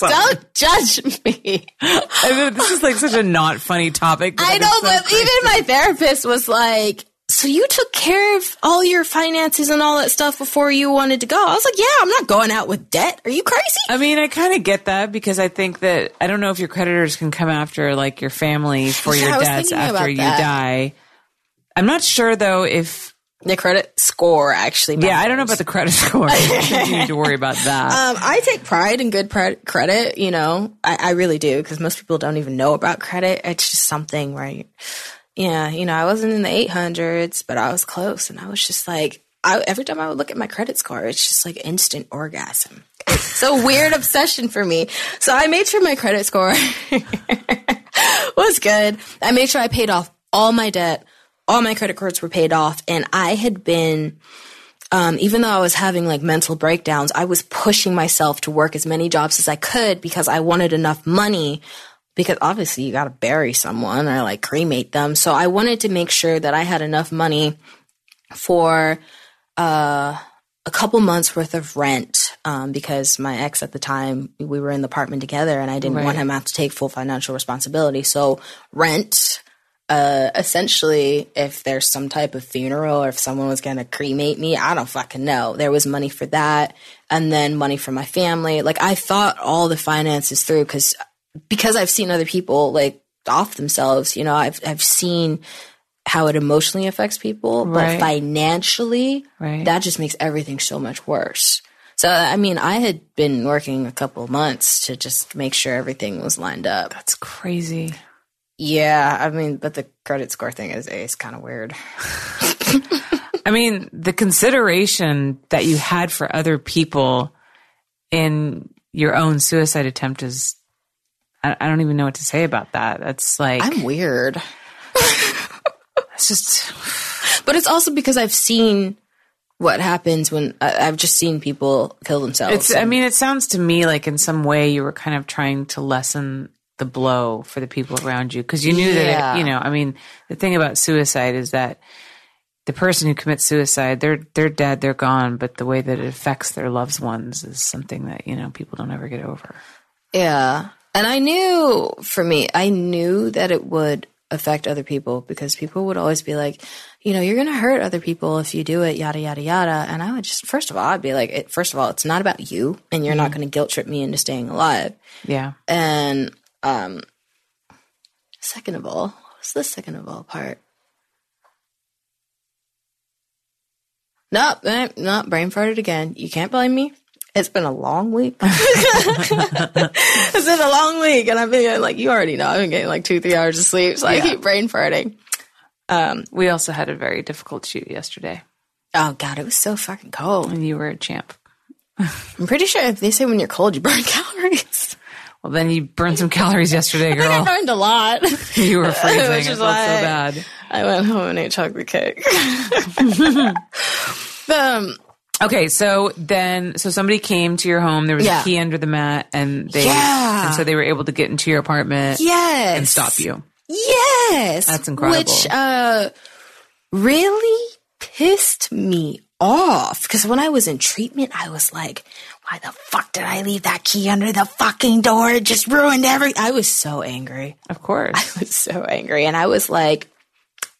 Don't judge me. I mean, this is like such a not funny topic. I know, so but crazy. even my therapist was like, so you took care of all your finances and all that stuff before you wanted to go. I was like, yeah, I'm not going out with debt. Are you crazy? I mean, I kind of get that because I think that I don't know if your creditors can come after like your family for yeah, your debts after you that. die. I'm not sure though if the credit score actually. Matters. Yeah, I don't know about the credit score. you need to worry about that. Um, I take pride in good pre- credit. You know, I, I really do because most people don't even know about credit. It's just something right. yeah, you know, I wasn't in the 800s, but I was close, and I was just like, I, every time I would look at my credit score, it's just like instant orgasm. It's a weird obsession for me. So I made sure my credit score was good. I made sure I paid off all my debt all my credit cards were paid off and I had been um, even though I was having like mental breakdowns, I was pushing myself to work as many jobs as I could because I wanted enough money. Because obviously you got to bury someone or like cremate them. So I wanted to make sure that I had enough money for uh, a couple months worth of rent um, because my ex at the time we were in the apartment together and I didn't right. want him to have to take full financial responsibility. So rent uh, essentially, if there's some type of funeral or if someone was going to cremate me, I don't fucking know. There was money for that and then money for my family. Like I thought all the finances through because, because I've seen other people like off themselves, you know, I've, I've seen how it emotionally affects people, Right. but financially, Right. that just makes everything so much worse. So, I mean, I had been working a couple of months to just make sure everything was lined up. That's crazy. Yeah, I mean, but the credit score thing is is kind of weird. I mean, the consideration that you had for other people in your own suicide attempt is, I, I don't even know what to say about that. That's like, I'm weird, it's just, but it's also because I've seen what happens when I, I've just seen people kill themselves. it's, I mean, it sounds to me like in some way you were kind of trying to lessen the blow for the people around you because you knew that, it, you know, I mean, the thing about suicide is that the person who commits suicide, they're, they're dead, they're gone, but the way that it affects their loved ones is something that, you know, people don't ever get over. yeah, and I knew for me, I knew that it would affect other people because people would always be like, you know, you're going to hurt other people if you do it, yada yada yada. And I would just, first of all, I'd be like, it, first of all, it's not about you, and you're not mm-hmm. going to guilt trip me into staying alive. Yeah. And um second of all, what's the second of all part? Nope, eh, not brain farted again. You can't blame me. It's been a long week. it's been a long week, and I've been like you already know. I've been getting like two, three hours of sleep, so I keep brain farting. We also had a very difficult shoot yesterday, Oh god, it was so fucking cold. and you were a champ. I'm pretty sure if they say when you're cold, you burn calories. Well, then you burned some calories yesterday, girl. I burned a lot. you were freezing. Which It is felt so bad. I went home and ate chocolate cake. um, Okay, so then, so somebody came to your home. There was Yeah. a key under the mat, and they, Yeah. and so they were able to get into your apartment yes. and stop you. Yes. That's incredible. Which uh really pissed me off because when I was in treatment, I was like, why the fuck did I leave that key under the fucking door? It just ruined every I was so angry. Of course. I was so angry. And I was like,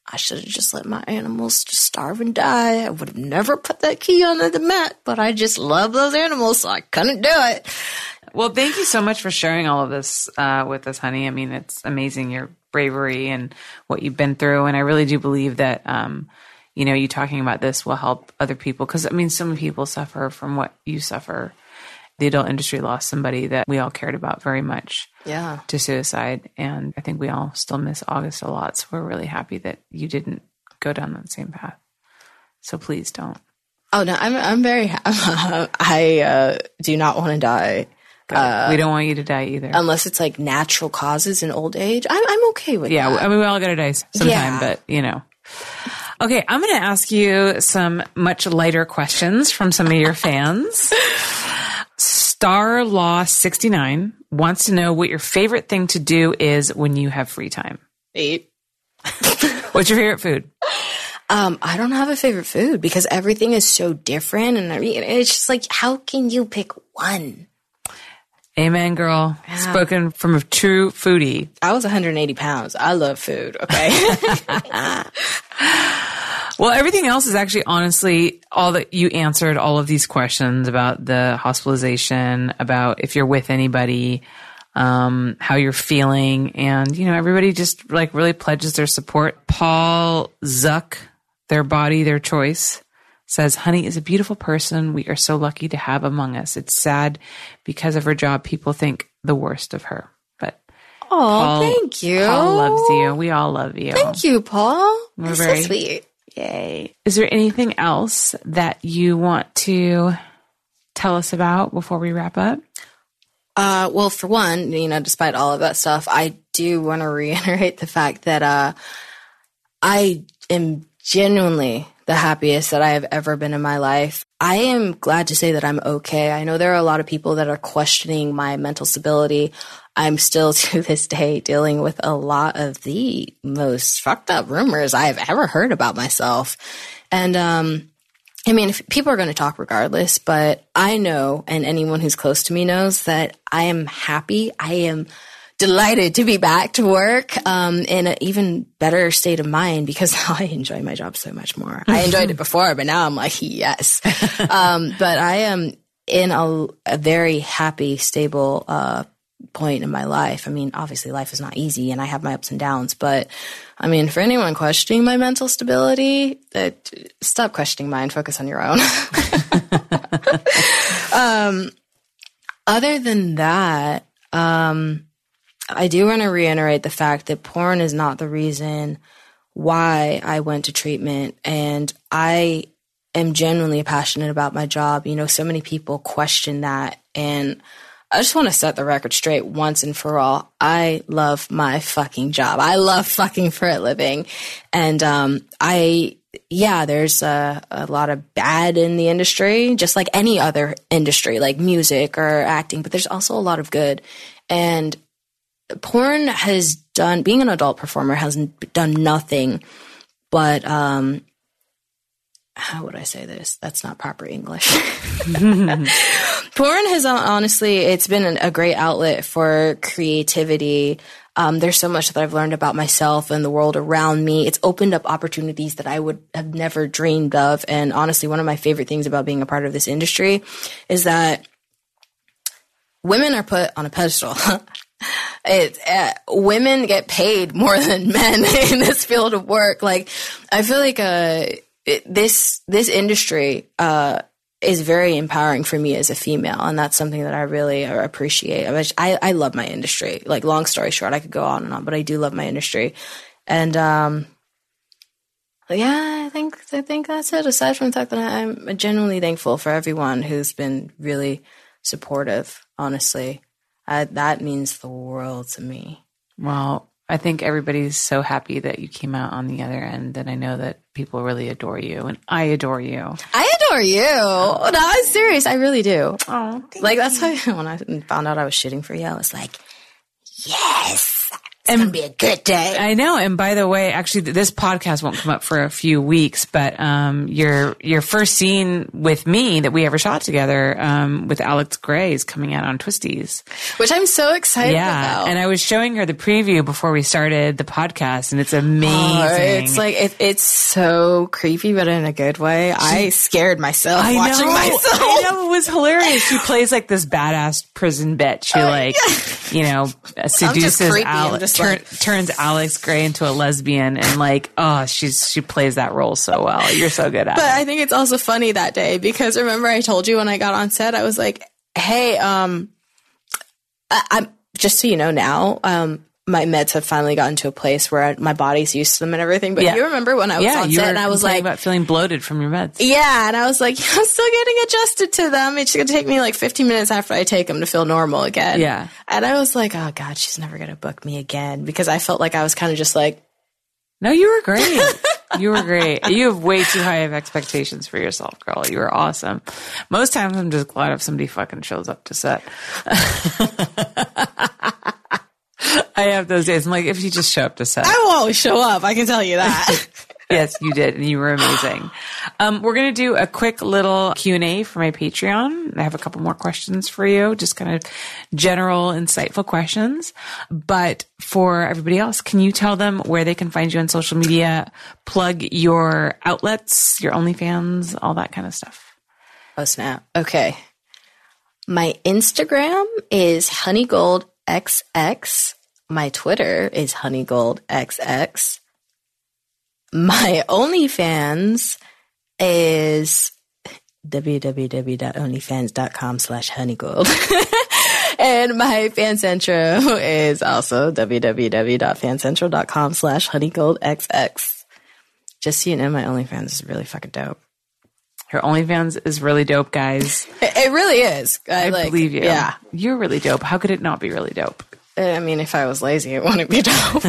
I should have just let my animals just starve and die. I would have never put that key under the mat, but I just love those animals, so I couldn't do it. Well, thank you so much for sharing all of this uh, with us, honey. I mean, it's amazing your bravery and what you've been through, and I really do believe that um, you know you talking about this will help other people because I mean, so many people suffer from what you suffer. The adult industry lost somebody that we all cared about very much Yeah. to suicide, and I think we all still miss August a lot. So we're really happy that you didn't go down that same path. So please don't. Oh no, I'm I'm very ha- I uh, do not want to die we don't want you to die either. unless it's like natural causes in old age. I'm I'm okay with Yeah, that. I mean, we all gotta die sometime, Yeah. but you know. Okay, I'm going to ask you some much lighter questions from some of your fans. Star Law 69 wants to know what your favorite thing to do is when you have free time. Eat. What's your favorite food? Um, I don't have a favorite food because everything is so different, and I mean, it's just like, how can you pick one? Amen, girl. Spoken from a true foodie. I was 180 pounds. I love food. Okay. Well, everything else is actually honestly all that you answered all of these questions about the hospitalization, about if you're with anybody, um, how you're feeling. And, you know, everybody just like really pledges their support. Paul Zuck, their body, their choice says, honey is a beautiful person. We are so lucky to have among us. It's sad because of her job. People think the worst of her, but oh, thank you. Paul loves you. We all love you. Thank you, Paul. We're That's very- so sweet. Yay. Is there anything else that you want to tell us about before we wrap up? Uh, well, for one, you know, despite all of that stuff, I do want to reiterate the fact that uh, I am genuinely the happiest that I have ever been in my life. I am glad to say that I'm okay. I know there are a lot of people that are questioning my mental stability. I'm still to this day dealing with a lot of the most fucked up rumors I've ever heard about myself. And, um, I mean, if people are going to talk regardless, but I know, and anyone who's close to me knows that I am happy. I am delighted to be back to work um, in an even better state of mind because now I enjoy my job so much more. I enjoyed it before, but now I'm like, yes. um, but I am in a, a very happy, stable uh, point in my life. I mean, obviously, life is not easy, and I have my ups and downs. But I mean, for anyone questioning my mental stability, uh, stop questioning mine. Focus on your own. um, other than that, um, I do want to reiterate the fact that porn is not the reason why I went to treatment, and I am genuinely passionate about my job. You know, so many people question that, and I just want to set the record straight once and for all. I love my fucking job. I love fucking for a living. And, um, I, yeah, there's a, a lot of bad in the industry, just like any other industry, like music or acting, but there's also a lot of good. And porn has done, being an adult performer hasn't done nothing but, um, how would I say this? That's not proper English. Porn has honestly, it's been a great outlet for creativity. Um, there's so much that I've learned about myself and the world around me. It's opened up opportunities that I would have never dreamed of. And honestly, one of my favorite things about being a part of this industry is that women are put on a pedestal. it uh, women get paid more than men in this field of work. Like I feel like uh this this industry uh, is very empowering for me as a female, and that's something that I really appreciate. I, I love my industry. Like long story short, I could go on and on, but I do love my industry, and um, yeah, I think I think that's it. Aside from the fact that I'm genuinely thankful for everyone who's been really supportive. Honestly, uh, that means the world to me. Well, I think everybody's so happy that you came out on the other end, and I know that people really adore you, and I adore you. I adore you. Oh. No, I'm serious. I really do. Oh, like that's why when I found out I was shooting for you, I was like, yes. It's and, gonna be a good day. I know. And by the way, actually, this podcast won't come up for a few weeks, but um, your your first scene with me that we ever shot together um, with Alex Grey is coming out on Twistys, which I'm so excited yeah, about. And I was showing her the preview before we started the podcast, and it's amazing. Oh, it's like it, it's so creepy, but in a good way. She, I scared myself I watching know, myself. I know it was hilarious. She plays like this badass prison bitch She uh, like, yeah. you know, seduces Alex turn, turns Alex Grey into a lesbian and like, oh, she's she plays that role so well. You're so good at but it. But I think it's also funny that day because remember I told you when I got on set, I was like, hey, um, I, am just so you know now, um, my meds have finally gotten to a place where I, my body's used to them and everything. But yeah. you remember when I was yeah, on set and I was like, about feeling bloated from your meds. Yeah. And I was like, I'm still getting adjusted to them. It's going to take me like 15 minutes after I take them to feel normal again. Yeah. And I was like, oh God, she's never going to book me again because I felt like I was kind of just like, no, you were great. you were great. You have way too high of expectations for yourself, girl. You were awesome. Most times I'm just glad if somebody fucking shows up to set. Have those days. I'm like, if you just show up to set, I will always show up. I can tell you that. yes, you did, and you were amazing. Um, we're going to do a quick little Q and A for my Patreon. I have a couple more questions for you, just kind of general, insightful questions. But for everybody else, can you tell them where they can find you on social media? Plug your outlets, your OnlyFans, all that kind of stuff. Oh snap! Okay, my Instagram is honeygoldxx. My Twitter is honeygoldxx. My OnlyFans is www.onlyfans.com slash honeygold. and my fancentro is also www.fancentro.com slash honeygoldxx. Just so you know, my OnlyFans is really fucking dope. Her OnlyFans is really dope, guys. It, it really is. I, I like, believe you. Yeah. You're really dope. How could it not be really dope? I mean, if I was lazy, it wouldn't be dope.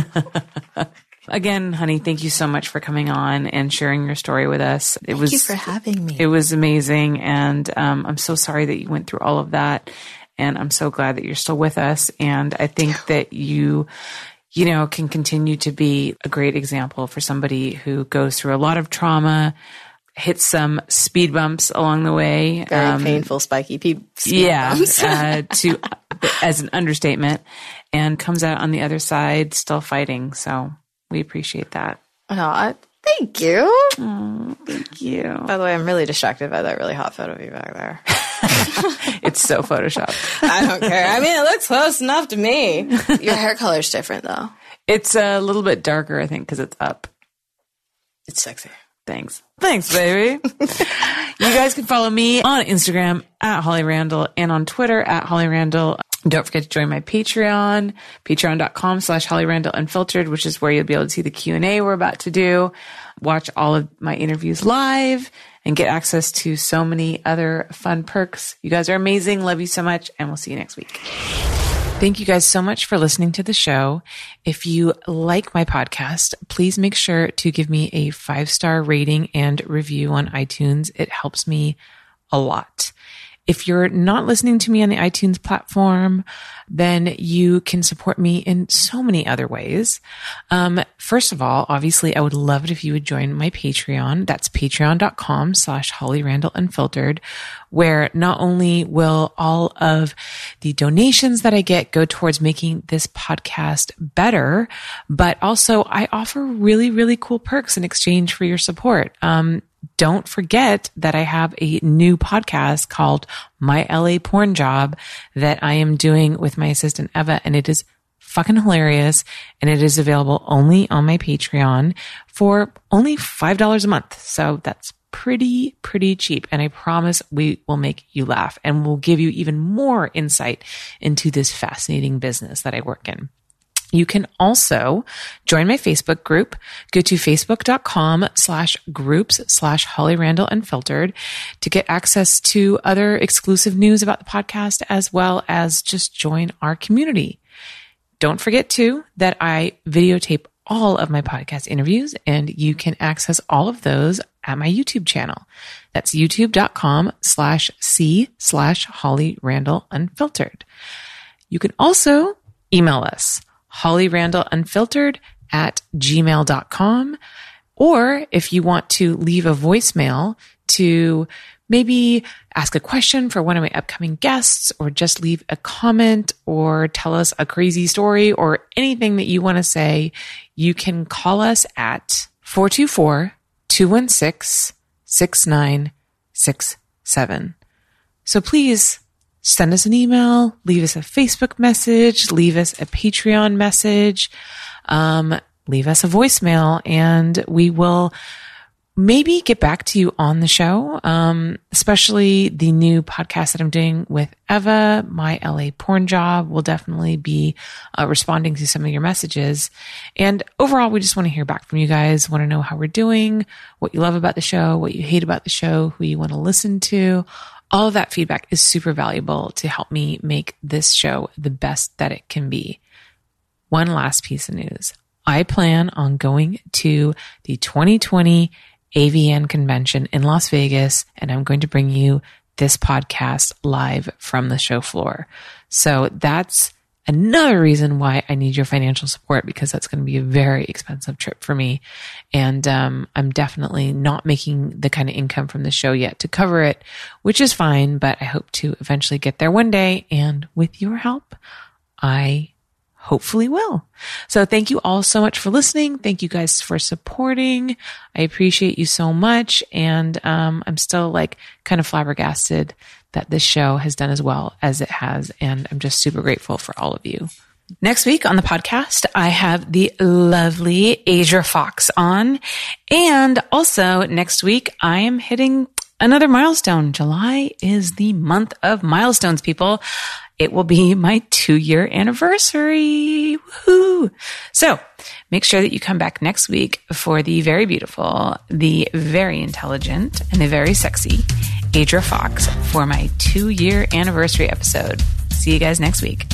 Again, honey, thank you so much for coming on and sharing your story with us. It thank was you for having me. It was amazing, and um, I'm so sorry that you went through all of that. And I'm so glad that you're still with us. And I think that you, you know, can continue to be a great example for somebody who goes through a lot of trauma, hit some speed bumps along the way. Very um, painful, spiky pe- yeah, uh, to as an understatement, and comes out on the other side still fighting. So we appreciate that. Oh, thank you. Thank you. By the way, I'm really distracted by that really hot photo of you back there. It's so photoshopped. I don't care. I mean, it looks close enough to me. Your hair color's different though. It's a little bit darker, I think, because it's up. It's sexy. Thanks. Thanks, baby. you guys can follow me on Instagram at Holly Randall and on Twitter at Holly Randall. Don't forget to join my Patreon, patreon.com slash Holly Randall Unfiltered, which is where you'll be able to see the Q&A we're about to do, watch all of my interviews live, and get access to so many other fun perks. You guys are amazing. Love you so much, and we'll see you next week. Thank you guys so much for listening to the show. If you like my podcast, please make sure to give me a five star rating and review on iTunes. It helps me a lot. If you're not listening to me on the iTunes platform, then you can support me in so many other ways. Um, first of all, obviously, I would love it if you would join my Patreon. That's patreon.com slash Holly Randall Unfiltered, where not only will all of the donations that I get go towards making this podcast better, but also I offer really, really cool perks in exchange for your support. Um, don't forget that I have a new podcast called My LA Porn Job that I am doing with my assistant Eva, and it is fucking hilarious. And it is available only on my Patreon for only $5 a month. So that's pretty, pretty cheap. And I promise we will make you laugh and we'll give you even more insight into this fascinating business that I work in. You can also join my Facebook group. Go to facebook.com slash groups slash Holly Randall Unfiltered to get access to other exclusive news about the podcast as well as just join our community. Don't forget too that I videotape all of my podcast interviews and you can access all of those at my YouTube channel. That's youtube.com slash C slash Holly Randall Unfiltered. You can also email us Holly Randall Unfiltered at gmail.com. Or if you want to leave a voicemail to maybe ask a question for one of my upcoming guests or just leave a comment or tell us a crazy story or anything that you want to say, you can call us at 424 216 6967. So please send us an email, leave us a Facebook message, leave us a Patreon message, um, leave us a voicemail, and we will maybe get back to you on the show, um, especially the new podcast that I'm doing with Eva, my LA porn job will definitely be uh, responding to some of your messages. And overall, we just want to hear back from you guys, want to know how we're doing, what you love about the show, what you hate about the show, who you want to listen to. All of that feedback is super valuable to help me make this show the best that it can be. One last piece of news. I plan on going to the 2020 AVN convention in Las Vegas, and I'm going to bring you this podcast live from the show floor. So that's another reason why I need your financial support because that's going to be a very expensive trip for me. And um, I'm definitely not making the kind of income from the show yet to cover it, which is fine, but I hope to eventually get there one day. And with your help, I hopefully will. So thank you all so much for listening. Thank you guys for supporting. I appreciate you so much. And um, I'm still like kind of flabbergasted that this show has done as well as it has. And I'm just super grateful for all of you. Next week on the podcast, I have the lovely Aidra Fox on. And also next week, I am hitting another milestone. July is the month of milestones, people. It will be my two year anniversary. Woohoo! So make sure that you come back next week for the very beautiful, the very intelligent, and the very sexy Aidra Fox for my two year anniversary episode. See you guys next week.